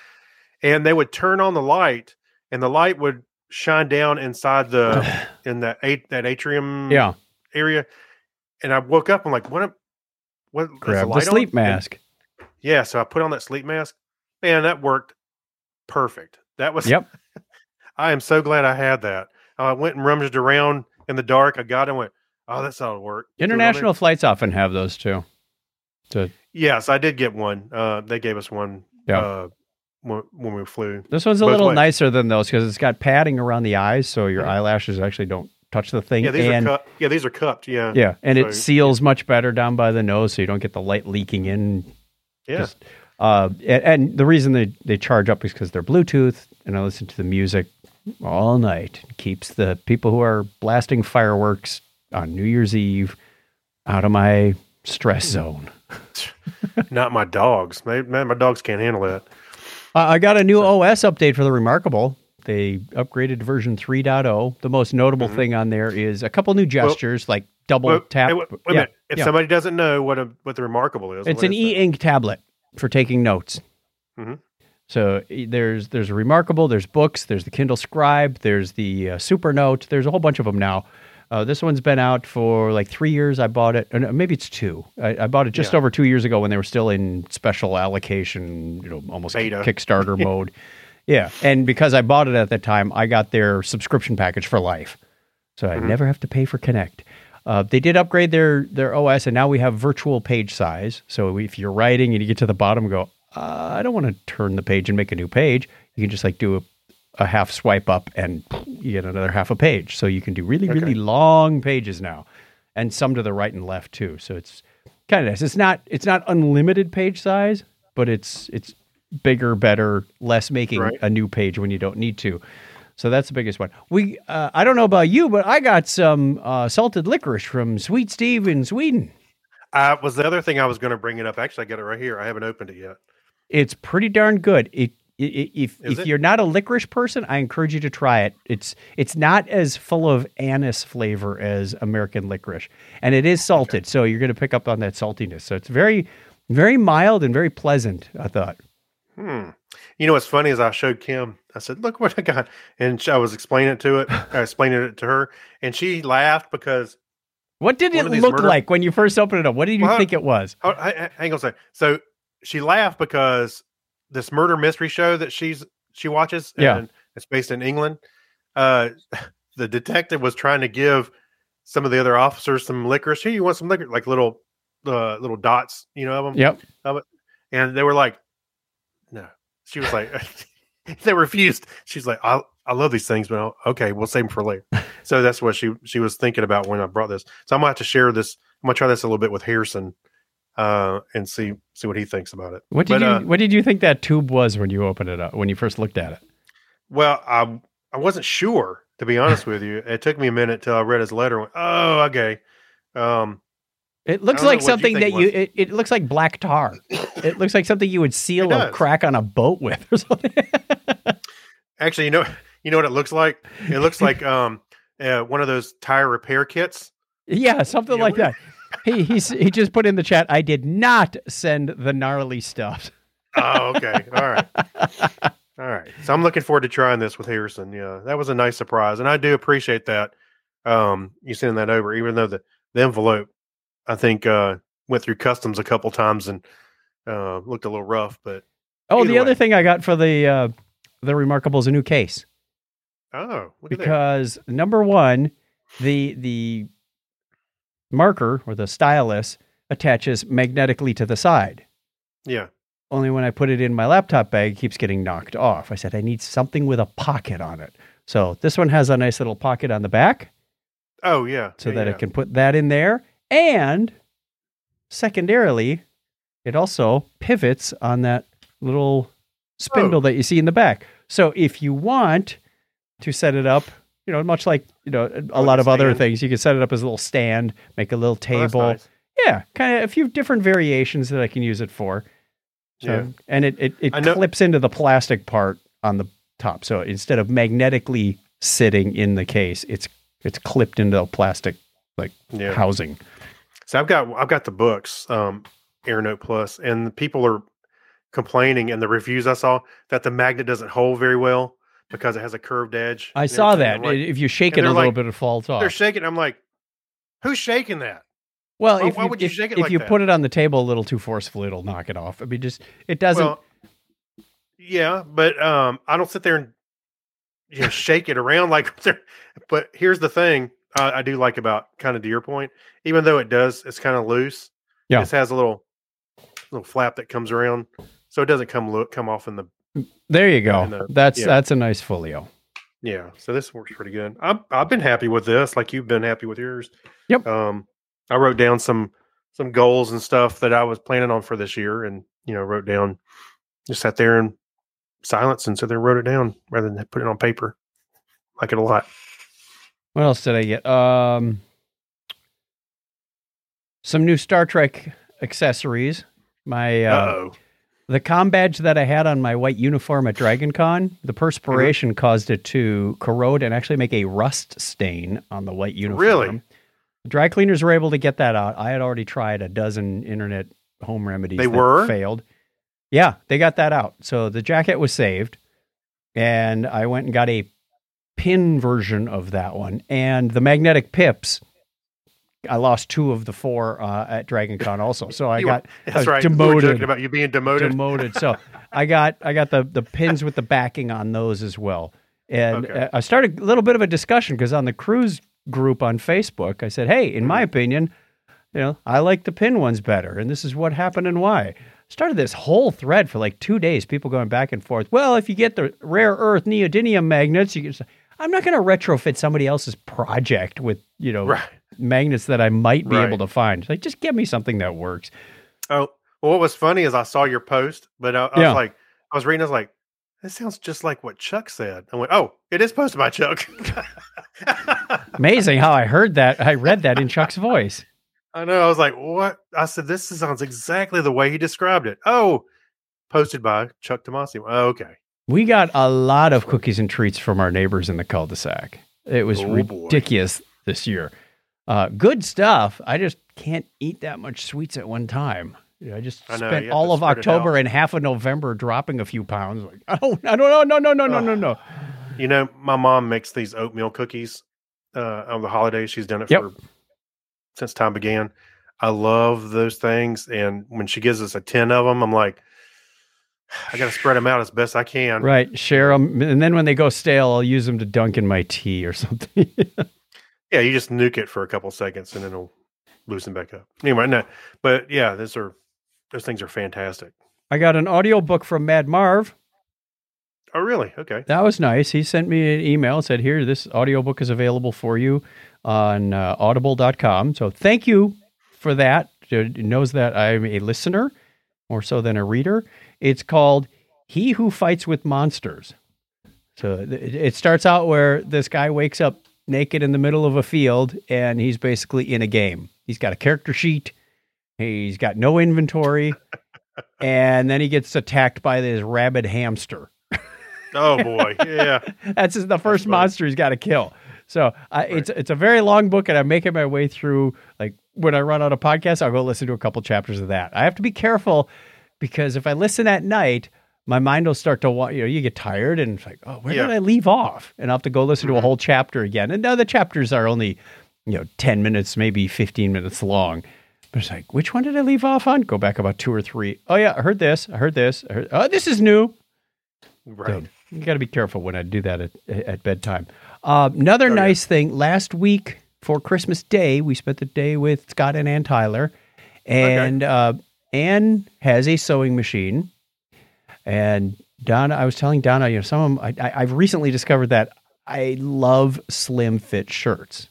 And they would turn on the light, and the light would shine down inside the in that a- that atrium yeah. area. And I woke up. I'm like, what? am- what Grab the on? sleep And- mask. yeah. So I put on that sleep mask. Man, that worked perfect. That was. Yep. I am so glad I had that. I went and rummaged around in the dark. I got it and went, Oh, that's how it work. International flights often have those too. So Yes, I did get one. Uh, they gave us one. Yeah. Uh, when, when we flew. this one's a Both little ways. nicer than those because it's got padding around the eyes, so your Mhm. eyelashes actually don't touch the thing. Yeah, these and, are cup. Yeah, these are cupped. Yeah. Yeah, and So- it seals much better down by the nose, so you don't get the light leaking in. Yeah. Just, uh, and, and the reason they, they charge up is because they're Bluetooth, and I listen to the music all night. It keeps the people who are blasting fireworks on New Year's Eve out of my stress zone. Not my dogs. Man, man, my dogs can't handle that. Uh, I got a new OS update for the Remarkable. They upgraded to version 3.0. The most notable Mhm. thing on there is a couple new gestures like double Well, tap. hey, wait, wait a Yeah, minute. If yeah. somebody doesn't know what a what the remarkable is, It's an e-ink tablet for taking notes. Mhm. So there's there's remarkable, there's Boox, there's the Kindle Scribe, there's the uh, Supernote, there's a whole bunch of them now. Uh, this one's been out for like three years. I bought it, or no, maybe it's two. I, I bought it just Yeah. over two years ago when they were still in special allocation, you know, almost Beta. Kickstarter mode. Yeah, and because I bought it at that time, I got their subscription package for life, so I Mhm. never have to pay for Connect. Uh, they did upgrade their their OS, and now we have virtual page size. So if you're writing and you get to the bottom, go, uh, I don't want to turn the page and make a new page. You can just like do a, a half swipe up, and you get another half a page. So you can do really Okay. really long pages now, and some to the right and left too. So it's kind of nice. It's not it's not unlimited page size, but it's it's bigger, better, less making Right. a new page when you don't need to. So that's the biggest one. We uh, I don't know about you, but I got some uh, salted licorice from Sweet Steve in Sweden. Uh, was the other thing I was going to bring it up. Actually, I got it right here. I haven't opened it yet. It's pretty darn good. It, i i if Is if it? you're not a licorice person, I encourage you to try it. It's it's not as full of anise flavor as American licorice, and it is salted, so you're going to pick up on that saltiness. So it's very very mild and very pleasant. I thought. Hmm. You know what's funny is I showed Kim. I said, "Look what I got," and I was explaining it to it. I explaining it to her, and she laughed because. What did it look murder- like when you first opened it up? What did you Well, think it was? I, I, hang on a second. So she laughed because this murder mystery show that she's she watches, Yeah. and it's based in England. Uh, the detective was trying to give some of the other officers some licorice. Here, you want some liquor, like little, uh, little dots, you know, of them. Yep. And they were like, "No." She was like, they refused. She's like, "I I love these things, but I'll- okay, we'll save them for later." so that's what she she was thinking about when I brought this. So I'm gonna have to share this. I'm gonna try this a little bit with Harrison, uh, and see see what he thinks about it. What did But, you uh, What did you think that tube was when you opened it up? When you first looked at it? Well, I I wasn't sure to be honest with you. It took me a minute till I read his letter. and went, oh, okay. Um, It looks like what you something that you. It, it looks like black tar. it looks like something you would seal a crack on a boat with or something. actually, you know, you know what it looks like? It looks like um, uh, one of those tire repair kits. yeah, something Yeah, like that. He he's, he just put in the chat. I did not send the gnarly stuff. Oh, okay. All right. All right. So I'm looking forward to trying this with Harrison. Yeah, that was a nice surprise, and I do appreciate that. Um, you sending that over, even though the the envelope, I think, uh, went through customs a couple times and uh, looked a little rough. But Oh, the other thing I got for the uh, the remarkable is a new case oh, look at that. because number one, the the marker or the stylus attaches magnetically to the side. Yeah. Only when I put it in my laptop bag, it keeps getting knocked off. I said I need something with a pocket on it. So this one has a nice little pocket on the back, Oh, yeah. so yeah, that yeah. it can put that in there. And secondarily, it also pivots on that little spindle Oh. that you see in the back. So if you want to set it up, you know, much like you know a Oh, lot of other things, you can set it up as a little stand, make a little Oh, table. nice. Yeah, kind of a few different variations that I can use it for. So, Yeah. and it it, it clips into the plastic part on the top. So instead of magnetically sitting in the case, it's it's clipped into a plastic Yeah. housing. So I've got I've got the Boox, um, AirNote Plus, and people are complaining in the reviews I saw that the magnet doesn't hold very well because it has a curved edge. I saw that. Like, if you shake it a little like- bit, it falls off. they're shaking. I'm like, who's shaking that? Well, Why- if why you, would you if, shake it if like you that? put it on the table a little too forcefully, it'll knock it off. I mean, just it doesn't. Well, yeah, but um, I don't sit there and you know shake it around like. But here's the thing: I, I do like about kind of to your point, even though it does, it's kind of loose. Yeah. This has a little little flap that comes around, so it doesn't come look come off in the There you go. And, uh, that's yeah. that's a nice folio. yeah. So this works pretty good. I've I've been happy with this, like you've been happy with yours. Yep. Um, I wrote down some some goals and stuff that I was planning on for this year, and you know, wrote down, just sat there in silence and so there wrote it down rather than put it on paper. Like it a lot. What else did I get? Um, some new Star Trek accessories. My uh, oh. The com badge that I had on my white uniform at Dragon Con, the perspiration Mm-hmm. caused it to corrode and actually make a rust stain on the white uniform. Really? Dry cleaners were able to get that out. I had already tried a dozen internet home remedies. They that were? failed. Yeah, they got that out. So the jacket was saved, and I went and got a pin version of that one. And the magnetic pips, I lost two of the four uh, at Dragon Con also. So I You were- got I That's was right. We were demoted joking about you being demoted. demoted. So I got I got the the pins with the backing on those as well. And Okay. uh, I started a little bit of a discussion because on the cruise group on Facebook, I said, "Hey, in my Mm-hmm. opinion, you know, I like the pin ones better, and this is what happened and why." Started this whole thread for like two days, people going back and forth. Well, if you get the rare earth neodymium magnets, you can. say, I'm not going to retrofit somebody else's project with you know right. Magnets that I might be Right. able to find. It's Like, just give me something that works. Oh, well, what was funny is I saw your post, but I, I Yeah. was like, I was reading, I was like, this sounds just like what Chuck said. I went, oh, it is posted by Chuck. Amazing how I heard that. I read that in Chuck's voice. I know. I was like, what? I said, this sounds exactly the way he described it. Oh, posted by Chuck Tomasi. Oh, okay. We got a lot of cookies and treats from our neighbors in the cul-de-sac. It was Oh, boy. ridiculous this year. Uh, good stuff. I just can't eat that much sweets at one time. You know, I just I know, spent all of October and half of November dropping a few pounds. Like, oh, I don't know, no, no, no, no, no, no. You know, my mom makes these oatmeal cookies uh, on the holidays. She's done it Yep. for since time began. I love those things, and when she gives us a ten of them, I'm like, I got to spread them out as best I can. Right, share them, and then when they go stale, I'll use them to dunk in my tea or something. Yeah, you just nuke it for a couple seconds, and then it'll loosen back up. Anyway, no, but yeah, those are those things are fantastic. I got an audiobook from Mad Marv. Oh, really? Okay. That was nice. He sent me an email, said, Here, this audiobook is available for you on uh, audible.com. So thank you for that. It knows that I'm a listener more so than a reader. It's called He Who Fights with Monsters. So it starts out where this guy wakes up naked in the middle of a field and he's basically in a game. He's got a character sheet, he's got no inventory, and then he gets attacked by this rabid hamster. Oh boy, yeah. That's the first funny. monster he's got to kill. So I, it's it's a very long book, and I'm making my way through. Like when I run out of podcasts, I'll go listen to a couple chapters of that. I have to be careful because if I listen at night, my mind will start to want. You know, you get tired, and it's like, oh, where Yeah. did I leave off? And I'll have to go listen to a Mhm. whole chapter again. And now the chapters are only, you know, ten minutes, maybe fifteen minutes long. But it's like, which one did I leave off on? Go back about two or three. Oh yeah, I heard this. I heard this. I heard, oh, this is new. Right. So you got to be careful when I do that at, at bedtime. Uh, another Oh, yeah. nice thing last week for Christmas Day, we spent the day with Scott and Ann Tyler, and uh, Ann has a sewing machine, and Donna. I was telling Donna, you know, some of them, I, I, I've recently discovered that I love slim fit shirts.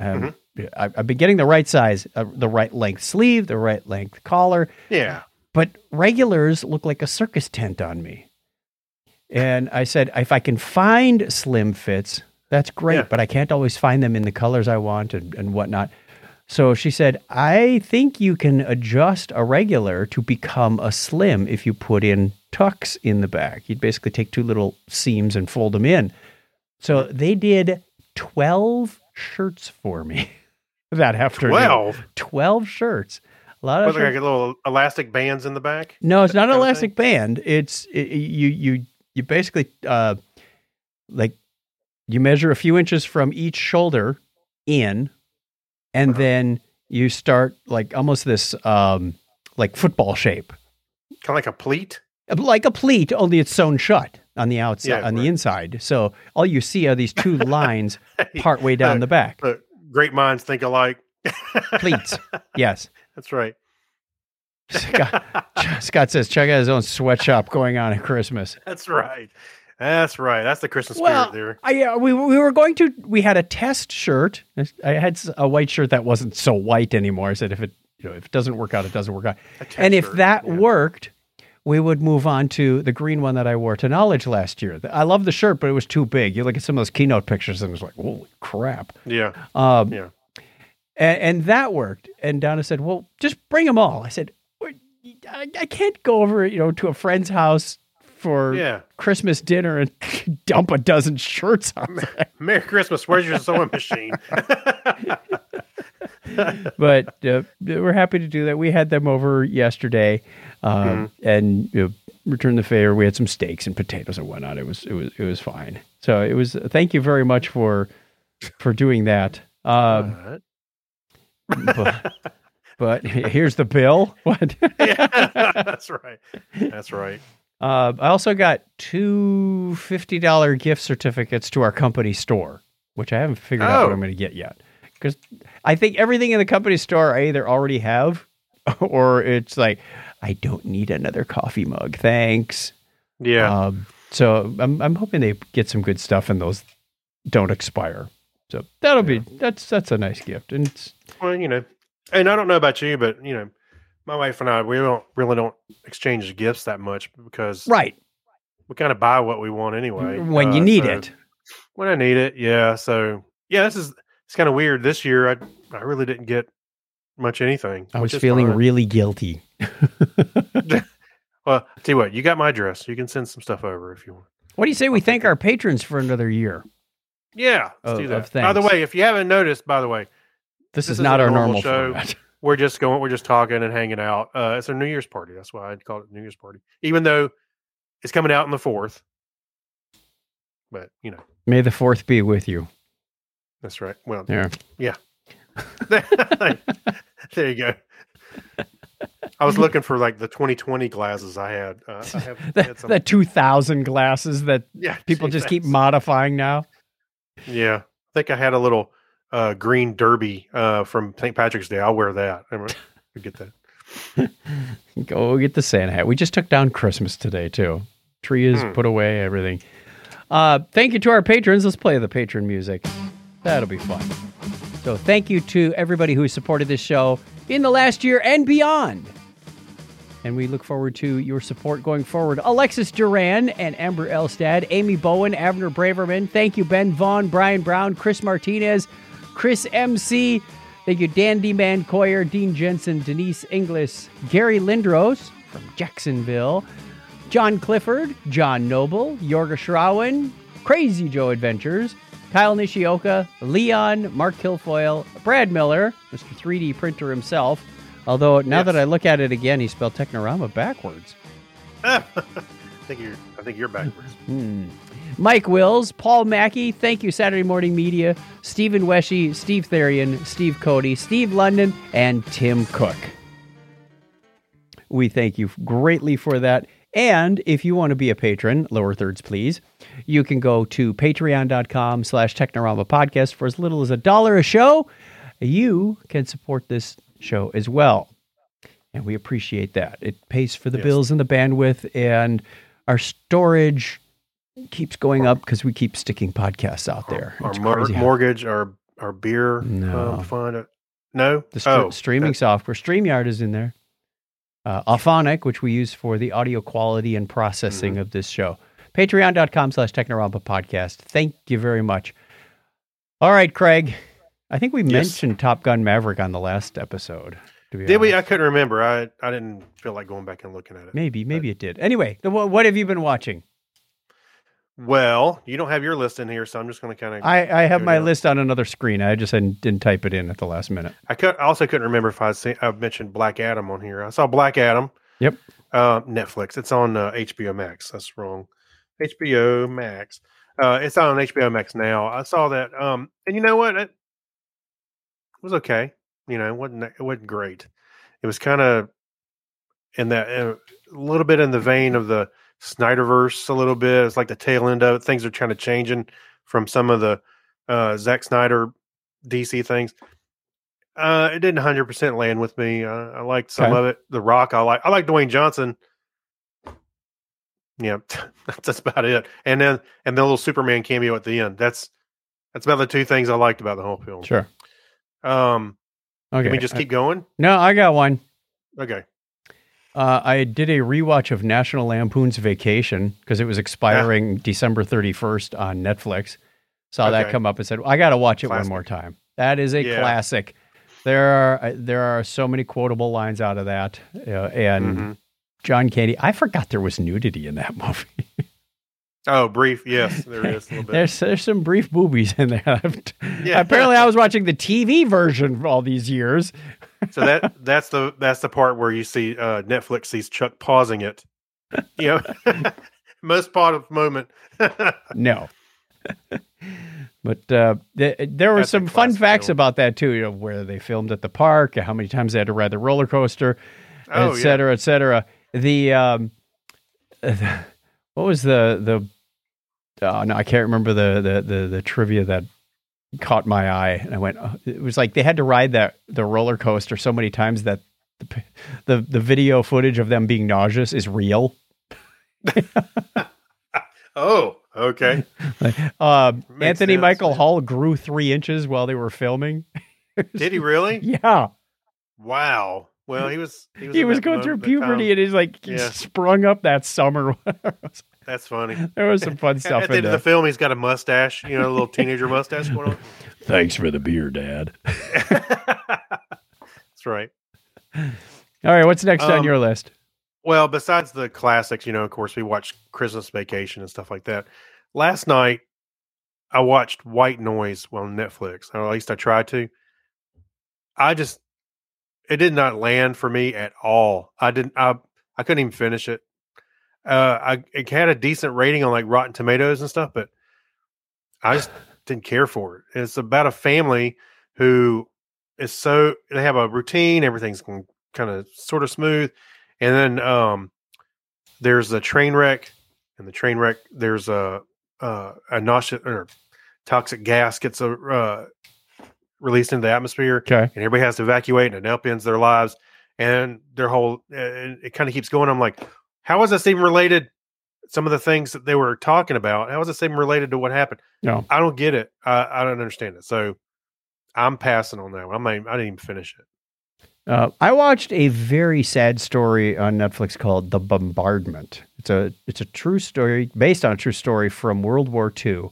Um, I, I've been getting the right size, uh, the right length sleeve, the right length collar, Yeah. but regulars look like a circus tent on me. And I said, if I can find slim fits, that's great, Yeah. but I can't always find them in the colors I want and, and whatnot. So she said, I think you can adjust a regular to become a slim if you put in tucks in the back. You'd basically take two little seams and fold them in. So they did 12 shirts for me that afternoon. Twelve. 12 shirts. A lot of shirts. like little elastic bands in the back? No, it's not an elastic band. It's it, you you you basically uh like you measure a few inches from each shoulder in, and Uh-huh. then you start like almost this um like football shape, Kind of like a pleat. like a pleat, only it's sewn shut on the outside Yeah, on the inside. So all you see are these two lines part way down Uh, the back. But great minds think alike. Pleats. Yes. That's right. Scott, Scott says check out his own sweatshop going on at Christmas. That's right. That's right. That's the Christmas Well, spirit I, uh, we we were going to. We had a test shirt. I had a white shirt that wasn't so white anymore. I said if it you know if it doesn't work out, it doesn't work out. there. And if shirt, that yeah. worked, we would move on to the green one that I wore to Knowledge last year. I love the shirt, but it was too big. You look at some of those keynote pictures, and it was like, holy crap. Yeah. Um, Yeah. and, and that worked. And Donna said, "Well, just bring them all." I said, I, I can't go over, you know, to a friend's house for Yeah. Christmas dinner and dump a dozen shirts on there." Merry Christmas. Where's your sewing machine? but uh, we're happy to do that. We had them over yesterday, um, and you know, returned the favor. We had some steaks and potatoes and whatnot. It was it was it was fine. So it was. Thank you very much for for doing that. Um, but, but here's the bill. What? yeah, that's right. That's right. Uh, I also got two $50 gift certificates to our company store, which I haven't figured out what Oh. I'm going to get yet. Because I think everything in the company store I either already have or it's like, I don't need another coffee mug. Thanks. Yeah. Um, so I'm, I'm hoping they get some good stuff and those don't expire. So that'll be, that's, that's a nice gift. And it's, well, you know, and I don't know about you, but you know, my wife and I, we don't really don't exchange gifts that much because right. we kind of buy what we want anyway. When you Uh, need so- it. When I need it, yeah. So yeah, this is it's kind of weird. This year, I I really didn't get much anything. I was feeling fine. really guilty. well. Tell you what, you got my address. You can send some stuff over if you want. What do you say we thank our patrons for another year? Yeah, let's do that. By the way, if you haven't noticed, by the way, This, This is not our normal normal show. we're just going. We're just talking and hanging out. Uh, it's a New Year's party. That's why I'd call it New Year's party, even though it's coming out on the fourth. But you know, May the fourth be with you. that's right. Well, yeah, there you go. I was looking for like the 2020 glasses I had. Uh, I have The, had the 2000 glasses that yeah, people gee, just keep modifying now. Yeah, I think I had a little uh, green derby uh, from St. Patrick's Day. I'll wear that. I'm gonna get that. Go get the Santa hat. We just took down Christmas today, too. Tree is Hmm. put away, everything. Uh, thank you to our patrons. Let's play the patron music. That'll be fun. So, thank you to everybody who supported this show in the last year and beyond. And we look forward to your support going forward. Alexis Duran and Amber Elstad, Amy Bowen, Abner Braverman. Thank you, Ben Vaughn, Brian Brown, Chris Martinez, Chris MC. Thank you, Dandy Man Coyer, Dean Jensen, Denise Inglis, Gary Lindros from Jacksonville, John Clifford, John Noble, Yorga Shrawen, Crazy Joe Adventures, Kyle Nishioka, Leon, Mark Kilfoyle, Brad Miller, Mr. 3D printer himself. Although now Yes. that I look at it again, he spelled Technorama backwards. I think you're. I think you're backwards. Hmm. Mike Wills, Paul Mackey, thank you, Saturday Morning Media, Stephen Weshy, Steve Therian, Steve Cody, Steve London, and Tim Cook. We thank you greatly for that. And if you want to be a patron, lower thirds, please, you can go to patreon.com slash Technorama Podcast for as little as a dollar a show. You can support this show as well. And we appreciate that. It pays for the Yes. bills and the bandwidth, and our storage keeps going up because we keep sticking podcasts out there. Our mor- how- mortgage, our our beer No. um, fund. uh, No, the str- oh, streaming software, StreamYard is in there. Uh, Auphonic, which we use for the audio quality and processing Mm-hmm. of this show. Patreon.com slash Technorama podcast. Thank you very much. All right, Craig. I think we Yes. mentioned Top Gun Maverick on the last episode. Did we? I couldn't remember. I I didn't feel like going back and looking at it. Maybe, maybe it did. Anyway, what have you been watching? Well, you don't have your list in here, so I'm just going to kind of. I, I, have my list on another screen. I just didn't, didn't type it in at the last minute. could I also couldn't remember if I seen, I mentioned Black Adam on here. I saw Black Adam. Yep. Uh, Netflix. It's on uh, HBO Max. That's wrong. HBO Max. Uh, it's on HBO Max now. I saw that. Um, and you know what? It was okay. You know, it wasn't it wasn't great. It was kind of in that uh, a little bit in the vein of the Snyderverse. A little bit. It's like the tail end of it. Things are kind of changing from some of the uh, Zack Snyder DC things. Uh, it didn't hundred percent land with me. Uh, I liked some Okay. of it. The Rock, I like. I like Dwayne Johnson. Yeah, that's about it. And then and the little Superman cameo at the end. That's that's about the two things I liked about the whole film. Sure. Um, Okay. can we just keep going? no, I got one. Okay. Uh, I did a rewatch of National Lampoon's Vacation because it was expiring December 31st on Netflix. Saw that come up and said, I got to watch it Classic. one more time. That is a Yeah. classic. There are uh, there are so many quotable lines out of that, uh, and Mhm. John Candy. I forgot there was nudity in that movie. Oh, brief. Yes, there is a little bit. there's there's some brief boobies in there. Yeah. Apparently, I was watching the TV version for all these years. So that that's the that's the part where you see uh, Netflix sees Chuck pausing it. You know, most part of the moment. No. but uh, th- there were That's some fun facts film. about that too. You know, where they filmed at the park, how many times they had to ride the roller coaster, oh et cetera, et cetera. The um, what was the the? Oh, no, I can't remember the, the the the trivia that caught my eye, and I went. Oh, it was like they had to ride that the roller coaster so many times that the the, the video footage of them being nauseous is real. Oh, okay. Uh, Anthony sense, Michael. Hall grew three inches while they were filming. Did he really? Yeah, Wow. Well, he was he was, he was going through puberty and he's like he Yeah. sprung up that summer. That's funny. there was some fun stuff At the in end of the film, he's got a mustache. You know, a little teenager mustache going on. Thanks for the beer, Dad. That's right. All right, what's next on Um, your list? Well, besides the classics, you know, of course, we watched Christmas Vacation and stuff like that. Last night, I watched White Noise on Netflix, or at least I tried to. I just, it did not land for me at all. I didn't, I, I couldn't even finish it. Uh, I it had a decent rating on like Rotten Tomatoes and stuff, but I just didn't care for it. It's about a family who is so they have a routine, everything's kind of sort of smooth, and then um, there's a train wreck, and the train wreck there's a uh, a nauseous or toxic gas gets a, uh, released into the atmosphere, Okay. and everybody has to evacuate, and it upends their lives, and their whole and it kind of keeps going. I'm like, how is this even related? Some of the things that they were talking about, how is this even related to what happened? No. I don't get it. I, I don't understand it. So I'm passing on that one. I'm not, even- I didn't even finish it. Uh, I watched a very sad story on Netflix called "The Bombardment." It's a it's a true story based on a true story from World War II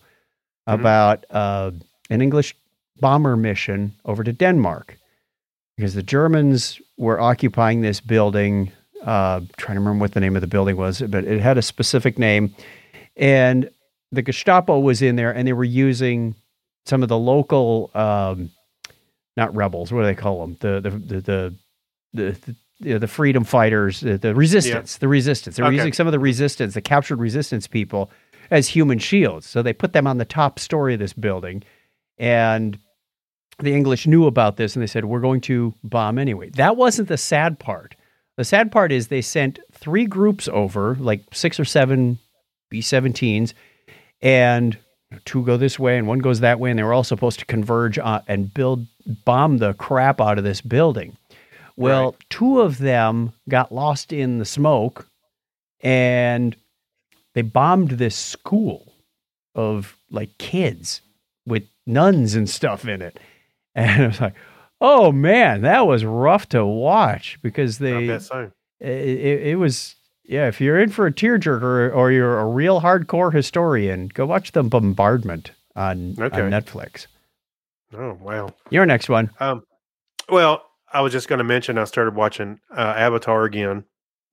about uh, an English bomber mission over to Denmark because the Germans were occupying this building. Uh, trying to remember what the name of the building was, but it had a specific name, and the Gestapo was in there, and they were using some of the local. Um, not rebels. What do they call them? The the the the the, the, you know, the freedom fighters, the, the resistance, the resistance. They were Okay. using some of the resistance, the captured resistance people, as human shields. So they put them on the top story of this building, and the English knew about this, and they said, "We're going to bomb anyway." That wasn't the sad part. The sad part is they sent three groups over, like six or seven B-17s, and two go this way and one goes that way, and they were all supposed to converge on, and build bomb the crap out of this building. Well, Right. two of them got lost in the smoke, and they bombed this school of like kids with nuns and stuff in it, and I was like. Oh man, that was rough to watch because I they bet so. it, it, it was yeah if you're in for a tearjerker or you're a real hardcore historian go watch the bombardment on, Okay. on netflix Oh wow. your next one Um, well, I was just going to mention I started watching uh, Avatar again,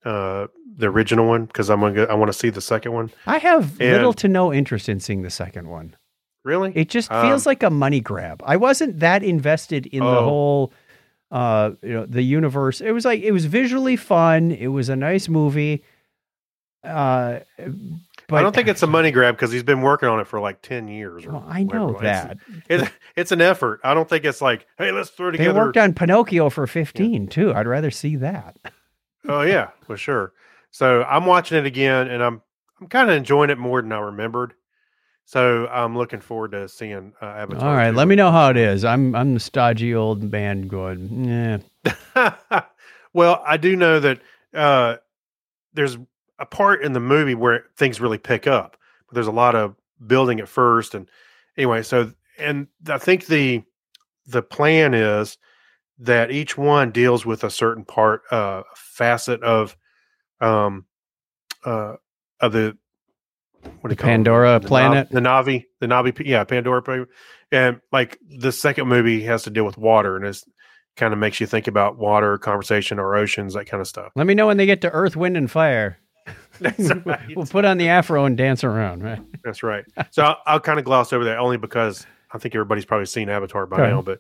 uh, the original one, because I'm gonna go, I want to see the second one. i have little to no interest in seeing the second one Really? it just feels Um, like a money grab i wasn't that invested in the Oh. whole uh you know the universe it was like it was visually fun it was a nice movie uh but I don't think it's a money grab because he's been working on it for like ten years. Or well, i know. It's- that It's, it's an effort. I don't think it's like, hey, let's throw they together. They worked on pinocchio for 15 too i'd rather see that Oh yeah, for sure. So I'm watching it again, and I'm I'm kind of enjoying it more than I remembered. So I'm looking forward to seeing uh, Avatar. All right, 2. let me know how it is. I'm I'm the stodgy old man going. Yeah, well, I do know that uh, there's a part in the movie where things really pick up, but there's a lot of building at first, and anyway, so and I think the the plan is that each one deals with a certain part, uh, facet of, um, uh, of the what do you call it? Pandora The Nav- planet? the Navi, the Navi, yeah, Pandora, and like the second movie has to deal with water, and it's kind of makes you think about water, conversation, or oceans, that kind of stuff. let me know when they get to Earth, Wind, and Fire. Right. We'll put on the afro and dance around. Right? That's right. So I'll, I'll kind of gloss over that only because I think everybody's probably seen Avatar by now, but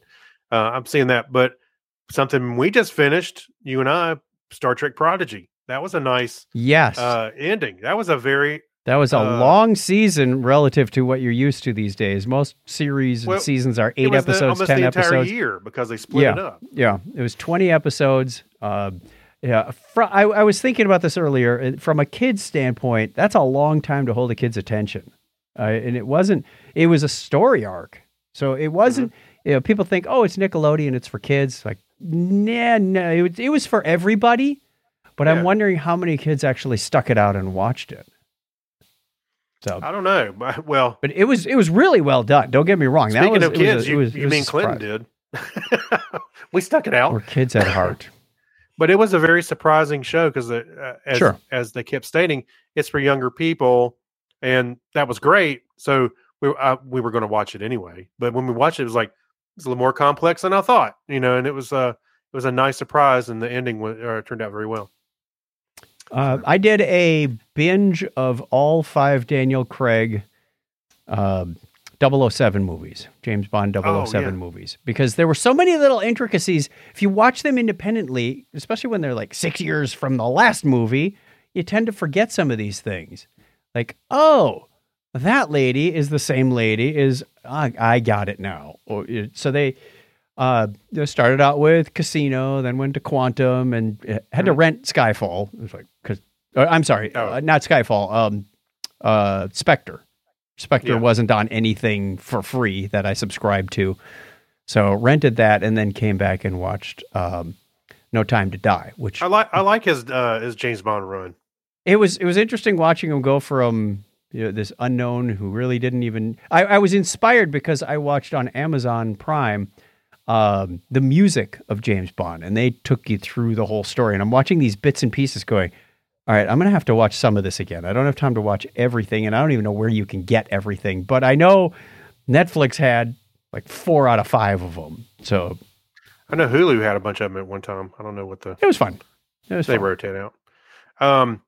uh, I'm seeing that. But something we just finished, you and I, Star Trek Prodigy. That was a nice Yes, uh, ending. That was a very that was a uh, long season relative to what you're used to these days. Most series Well, and seasons are it eight was the- episodes, almost ten the entire episodes. year because they split it up. Yeah, it was 20 episodes. Uh, yeah, fr- I, I was thinking about this earlier. Uh, From a kid's standpoint, that's a long time to hold a kid's attention. Uh, and it wasn't, it was a story arc. So it wasn't, Mm-hmm. you know, people think, oh, it's Nickelodeon, it's for kids. Like, nah, no, it was, it was for everybody. But Yeah. I'm wondering how many kids actually stuck it out and watched it. So, I don't know, but well, but it was, it was really well done. Don't get me wrong. that speaking was, of a- kids, it you, was- you mean Clinton did? we stuck it out. Or kids at heart. but it was a very surprising show because uh, as, Sure. as they kept stating it's for younger people and that was great so we, uh, we were going to watch it anyway but when we watched it it was like it's a little more complex than i thought you know and it was uh, it was a nice surprise and the ending was, uh, turned out very well Uh, I did a binge of all five Daniel Craig um 007 movies, James Bond 007 Oh, yeah. movies, because there were so many little intricacies. If you watch them independently, especially when they're like six years from the last movie, you tend to forget some of these things. Like, oh, that lady is the same lady is, I, I got it now. Or so they uh, they started out with Casino, then went to Quantum, and uh, had to rent Skyfall. It was like, cause, uh, I'm sorry. Oh. uh, not Skyfall. Um, uh, Spectre. Spectre Yeah. wasn't on anything for free that I subscribed to, so rented that and then came back and watched um, No Time to Die, which i like i like his uh his james bond run it was it was interesting watching him go from you know, this unknown who really didn't even. I, I was inspired because I watched on Amazon Prime um, the music of James Bond, and they took you through the whole story. And I'm watching these bits and pieces, going, "All right, I'm going to have to watch some of this again. I don't have time to watch everything, and I don't even know where you can get everything. But I know Netflix had like four out of five of them, so i know hulu had a bunch of them at one time i don't know what the it was fun. It was they fun. rotate out um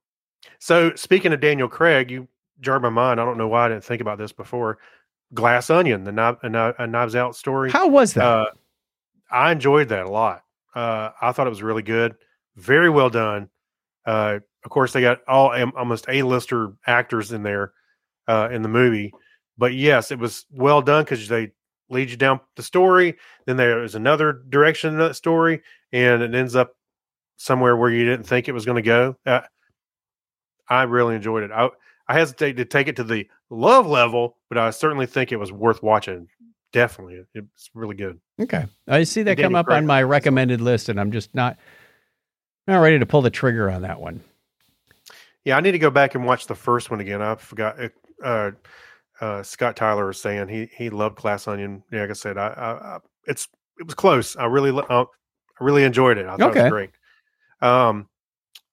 so speaking of daniel craig you jarred my mind i don't know why i didn't think about this before glass onion the Kni- a, a knives out story How was that? Uh, I enjoyed that a lot. Uh, I thought it was really good, very well done. Uh, of course, they got all almost A-lister actors in there uh, in the movie, but yes, it was well done because they lead you down the story. Then there is another direction in that story, and it ends up somewhere where you didn't think it was going to go. Uh, I really enjoyed it. I I hesitate to take it to the love level, but I certainly think it was worth watching. Definitely, it's really good. Okay. I see that come up Craig. on my recommended list, and I'm just not not ready to pull the trigger on that one. Yeah, I need to go back and watch the first one again. I forgot. uh, Uh, uh, Scott Tyler was saying he he loved Glass Onion. Yeah, like I said, I, I, I it's it was close. I really uh, I really enjoyed it. I thought it Okay. was great. Um,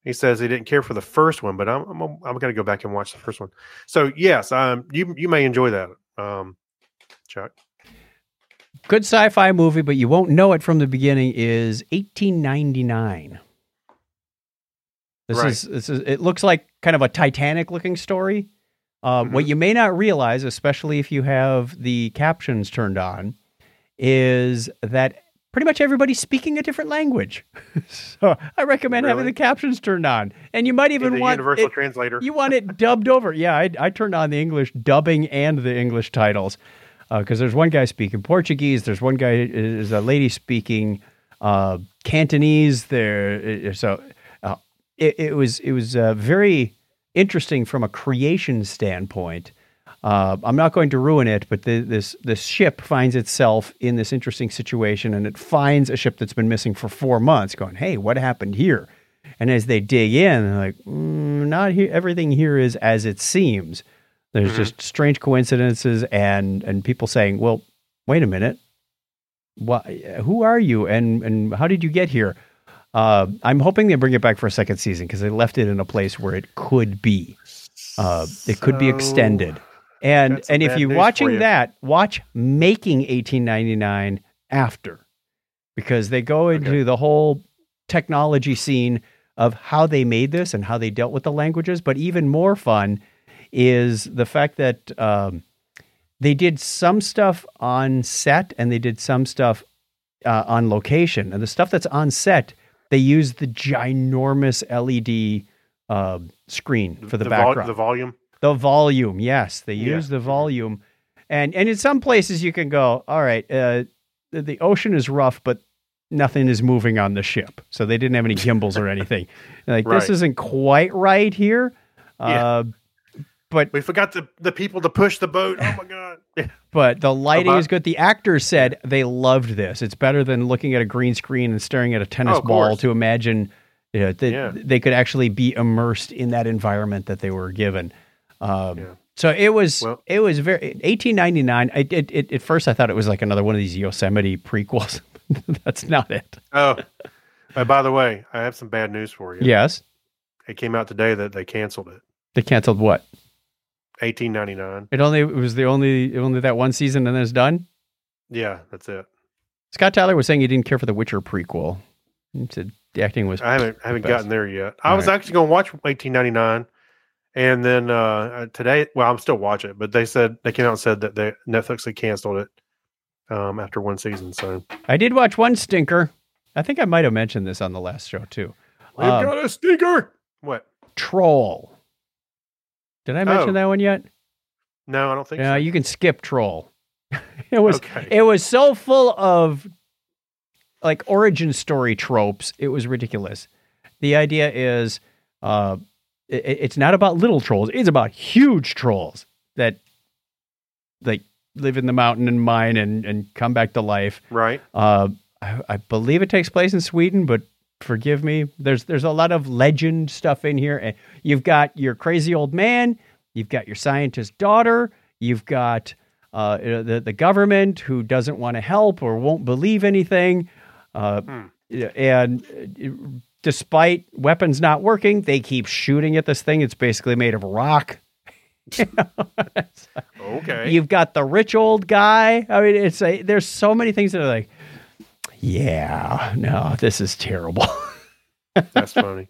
he says he didn't care for the first one, but I'm I'm, I'm going to go back and watch the first one. So yes, um, you you may enjoy that, um, Chuck. Good sci-fi movie, but you won't know it from the beginning. Is 1899. This Right. is this is. It looks like kind of a Titanic-looking story. Uh, What you may not realize, especially if you have the captions turned on, is that pretty much everybody's speaking a different language. so I recommend having the captions turned on, and you might even the want universal it- translator. you want it dubbed over. Yeah, I, I turned on the English dubbing and the English titles because there's one guy speaking Portuguese. There's one guy is a lady speaking uh, Cantonese. There, uh, so uh, it, it was it was uh, very interesting from a creation standpoint. Uh, I'm not going to ruin it, but the, this this ship finds itself in this interesting situation, and it finds a ship that's been missing for four months. Going, hey, what happened here? And as they dig in, they're like, mm, not here. Everything here is as it seems. There's Mhm. just strange coincidences, and and people saying, well, wait a minute, what? Who are you, and and how did you get here? Uh, I'm hoping they bring it back for a second season because they left it in a place where it could be. Uh, it could be extended. And and if you're watching you. that, watch Making 1899 after, because they go into Okay. the whole technology scene of how they made this and how they dealt with the languages. But even more fun is the fact that um, they did some stuff on set and they did some stuff uh, on location. And the stuff that's on set, they use the ginormous LED uh, screen for the, vol- background. the volume. The volume, yes, they Yeah. use the volume, and and in some places you can go, all right, uh, the, the ocean is rough, but nothing is moving on the ship, so they didn't have any gimbals or anything. Like this isn't quite right here, Yeah. But We forgot the the people to push the boat. Oh my god. But the lighting About- is good. The actors said they loved this. It's better than looking at a green screen and staring at a tennis Oh, ball course. to imagine. You know, that Yeah. they could actually be immersed in that environment that they were given. Um, Yeah. So it was Well- it was very 1899. I, it, it, at first, I thought it was like another one of these Yosemite prequels. That's not it. Oh. Uh, by the way, I have some bad news for you. Yes, It came out today that they canceled it. they canceled what? 1899. It only it was the only only that one season and then it's done. Yeah, that's it. Scott Tyler was saying he didn't care for the Witcher prequel. He said the acting was I haven't I haven't best. gotten there yet. I All was right. actually going to watch 1899, and then uh, uh, today, well, I'm still watching it, but they said they came out and said that they Netflix had canceled it um, after one season. So I did watch one stinker. I think I might have mentioned this on the last show too. we've Um, got a stinker. What? Troll. Did I mention Oh. that one yet? No, I don't think Yeah, so. you can skip Troll. it was okay. it was so full of like origin story tropes. It was ridiculous. The idea is uh it, it's not about little trolls. It's about huge trolls that like live in the mountain and mine and and come back to life. right. Uh, I, I believe it takes place in Sweden, but forgive me. There's there's a lot of legend stuff in here. And you've got your crazy old man, you've got your scientist daughter, you've got uh, the the government who doesn't want to help or won't believe anything, uh, Hmm. and despite weapons not working, they keep shooting at this thing. It's basically made of rock. Okay. You've got the rich old guy. I mean, it's a, there's so many things that are like, yeah, no, this is terrible. That's funny.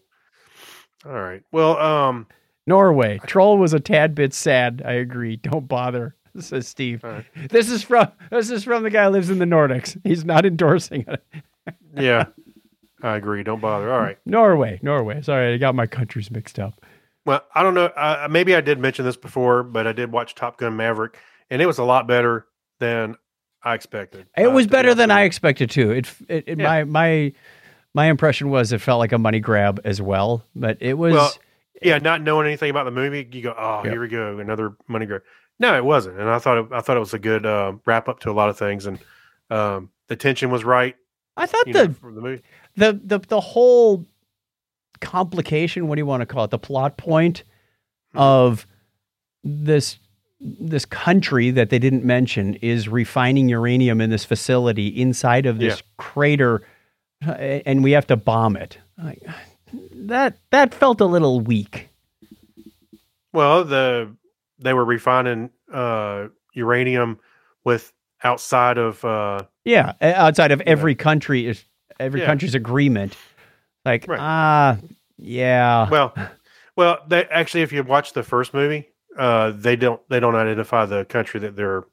All right. Well, um, Norway troll was a tad bit sad. I agree. Don't bother, says Steve. Right. This is from this is from the guy who lives in the Nordics. He's not endorsing it. yeah, I agree. Don't bother. All right. Norway, Norway. Sorry, I got my countries mixed up. Well, I don't know. Uh, maybe I did mention this before, but I did watch Top Gun Maverick, and it was a lot better than I expected. It uh, was better than I expected to. It, it, it Yeah. my my my impression was it felt like a money grab as well, but it was Well, yeah, not knowing anything about the movie, you go, "Oh, Yeah. here we go, another money grab." No, it wasn't, and I thought it, I thought it was a good uh, wrap up to a lot of things, and um, the tension was right. I thought the know, from the movie. the the the whole complication what do you want to call it the plot point Hmm. of this this country that they didn't mention is refining uranium in this facility inside of this Yeah. crater uh, and we have to bomb it like, that that felt a little weak Well, the they were refining uh, uranium with outside of uh, yeah outside of every country is every Yeah. country's agreement like Right. ah yeah well, well, they actually, if you watch the first movie, uh, they don't they don't identify the country that they're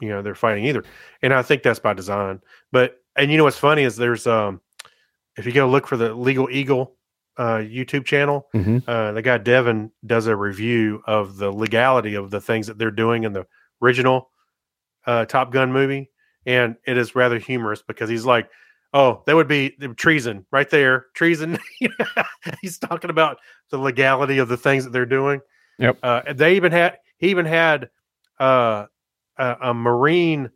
you know they're fighting either, and I think that's by design. But and you know what's funny is there's um if you go look for the Legal Eagle uh, YouTube channel, Mhm. uh, the guy Devin does a review of the legality of the things that they're doing in the original uh, Top Gun movie, and it is rather humorous because he's like, "Oh, that would be treason right there, treason." he's talking about the legality of the things that they're doing. Yep. Uh, they even had he even had uh, a, a Marine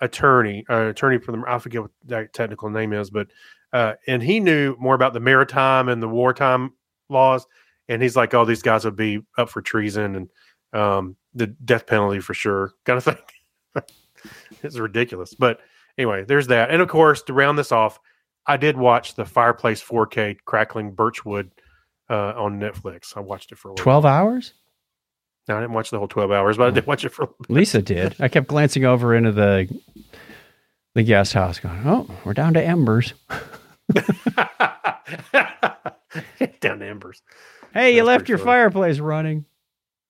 attorney, uh, attorney for the I forget what that technical name is, but uh, and he knew more about the maritime and the wartime laws. And he's like, "Oh, these guys would be up for treason and um, the death penalty for sure," kind of thing. it's ridiculous, but anyway, there's that. And of course, to round this off, I did watch the Fireplace 4K Crackling Birchwood uh, on Netflix. I watched it for a little. 12 hours? No, I didn't watch the whole 12 hours, but I did watch it for. Lisa did. I kept glancing over into the the guest house, going, "Oh, we're down to embers." Down to embers. Hey, you left your funny. fireplace running.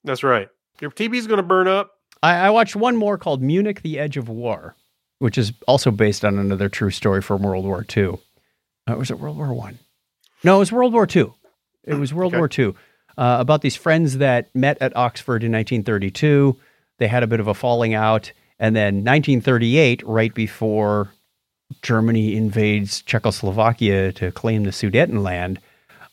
That's right. Your TV's going to burn up. I, I watched one more called Munich: The Edge of War, which is also based on another true story from World War II. Uh, was it World War One? No, it was World War Two. It was World Okay. War Two. Uh, about these friends that met at Oxford in 1932. They had a bit of a falling out, and then 1938, right before Germany invades Czechoslovakia to claim the Sudetenland,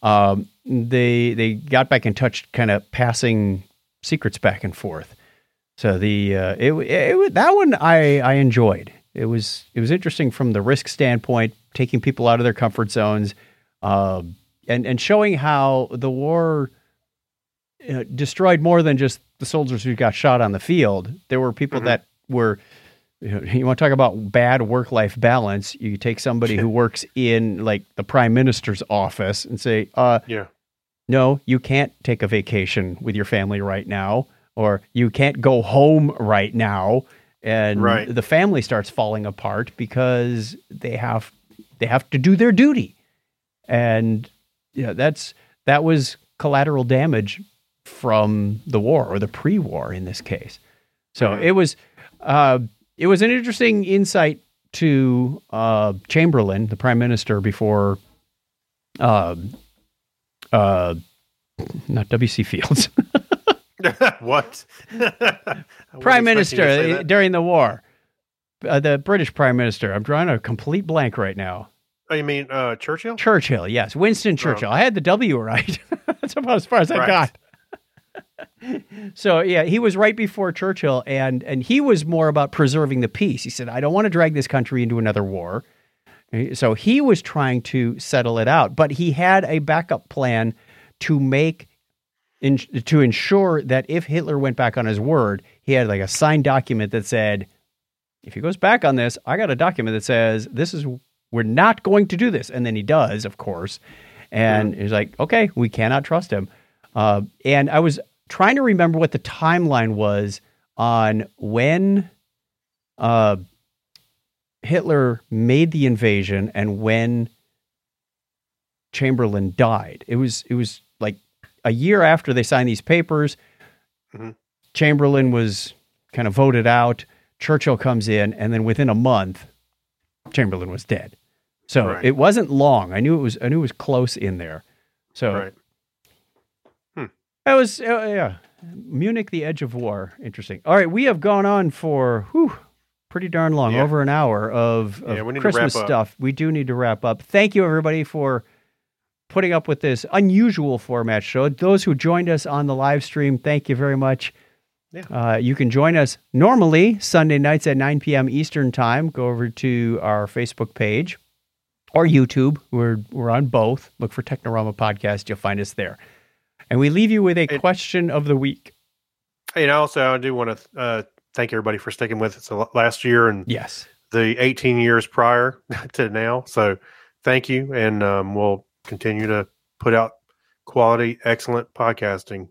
um, they they got back in touch, kind of passing secrets back and forth. So the uh, it, it, it that one I I enjoyed. It was it was interesting from the risk standpoint, taking people out of their comfort zones, uh, and and showing how the war uh, destroyed more than just the soldiers who got shot on the field. There were people Mhm. that were. You, know, you want to talk about bad work life balance? You take somebody who works in like the prime minister's office and say, uh, Yeah. no, you can't take a vacation with your family right now, or you can't go home right now. And Right. the family starts falling apart because they have they have to do their duty. And yeah, that's that was collateral damage from the war or the pre-war in this case. So it was uh, it was an interesting insight to uh, Chamberlain, the prime minister, before uh, uh, not W.C. Fields, what? prime minister minister. uh, during the war, uh, the British prime minister. I'm drawing a complete blank right now. Oh, you mean uh, Churchill? Churchill, yes, Winston Churchill. I had the W right. That's about as far as I Right. got. so yeah, he was right before Churchill, and and he was more about preserving the peace. He said, "I don't want to drag this country into another war." So he was trying to settle it out, but he had a backup plan to make in, to ensure that if Hitler went back on his word, he had like a signed document that said, "If he goes back on this, I got a document that says this is we're not going to do this." And then he does, of course, and he's like, "Okay, we cannot trust him." Uh, and I was trying to remember what the timeline was on when uh, Hitler made the invasion and when Chamberlain died. It was it was like a year after they signed these papers. Mhm. Chamberlain was kind of voted out. Churchill comes in, and then within a month, Chamberlain was dead. So Right. it wasn't long. I knew it was. I knew it was close in there. So Right. that was uh, yeah. Munich, the edge of war. Interesting. All right, we have gone on for whew, pretty darn long, Yeah. over an hour of, of Yeah, we need to wrap Christmas stuff. We do need to wrap up. Thank you, everybody, for putting up with this unusual format show. Those who joined us on the live stream, thank you very much. Yeah. Uh, you can join us normally Sunday nights at 9 p.m. Eastern Time. Go over to our Facebook page or YouTube. We're, we're on both. Look for Technorama Podcast. You'll find us there. And we leave you with a It- question of the week. Hey, and also, I do want to uh, thank everybody for sticking with us last year and Yes. the 18 years prior to now. So, thank you, and um, we'll continue to put out quality, excellent podcasting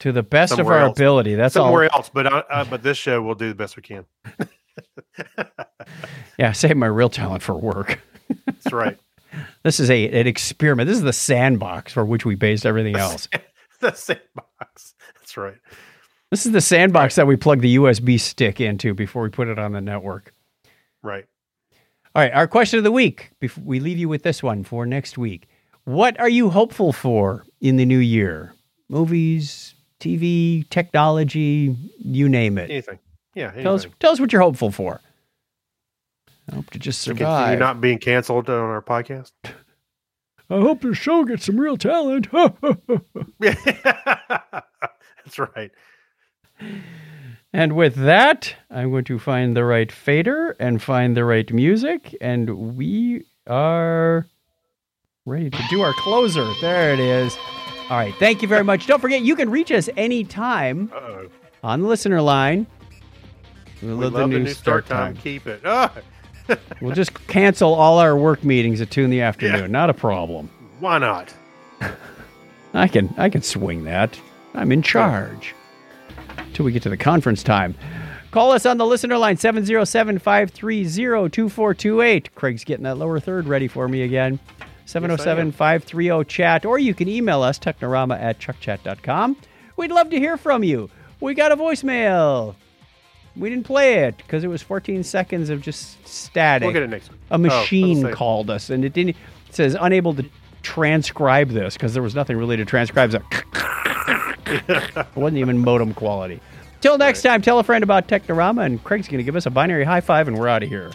To the best of our else. ability. That's all. somewhere else. But uh, uh, but this show we'll do the best we can. Yeah, save my real talent for work. That's right. This is a an experiment. This is the sandbox for which we based everything else. the sandbox. That's right. This is the sandbox that we plug the USB stick into before we put it on the network. Right. All right, our question of the week. Before we leave you with this one for next week. What are you hopeful for in the new year? Movies, TV, technology, you name it. Anything. Yeah. Tell us, tell us what you're hopeful for. I hope to just To continue survive. not being canceled on our podcast. I hope the show gets some real talent. That's right. And with that, I'm going to find the right fader and find the right music, and we are ready to do our closer. There it is. All right. Thank you very much. Don't forget, you can reach us anytime Uh-oh. on the listener line. We We love love the new start time. Keep it. Ah, We'll just cancel all our work meetings at two in the afternoon. Yeah. Not a problem. why not? I can I can swing that. I'm in charge. Till we get to the conference time. Call us on the listener line 707-530-2428. Craig's getting that lower third ready for me again. 707-530-chat or you can email us technorama at chuckchat.com. We'd love to hear from you. We got a voicemail. We didn't play it because it was 14 seconds of just static We'll get it next week. a Oh, machine let's called us and it didn't it says unable to transcribe this because there was nothing really to transcribe it wasn't even modem quality till next time tell a friend about technorama and craig's going to give us a binary high five and we're out of here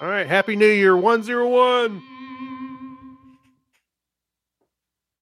All right. Happy New Year, 101.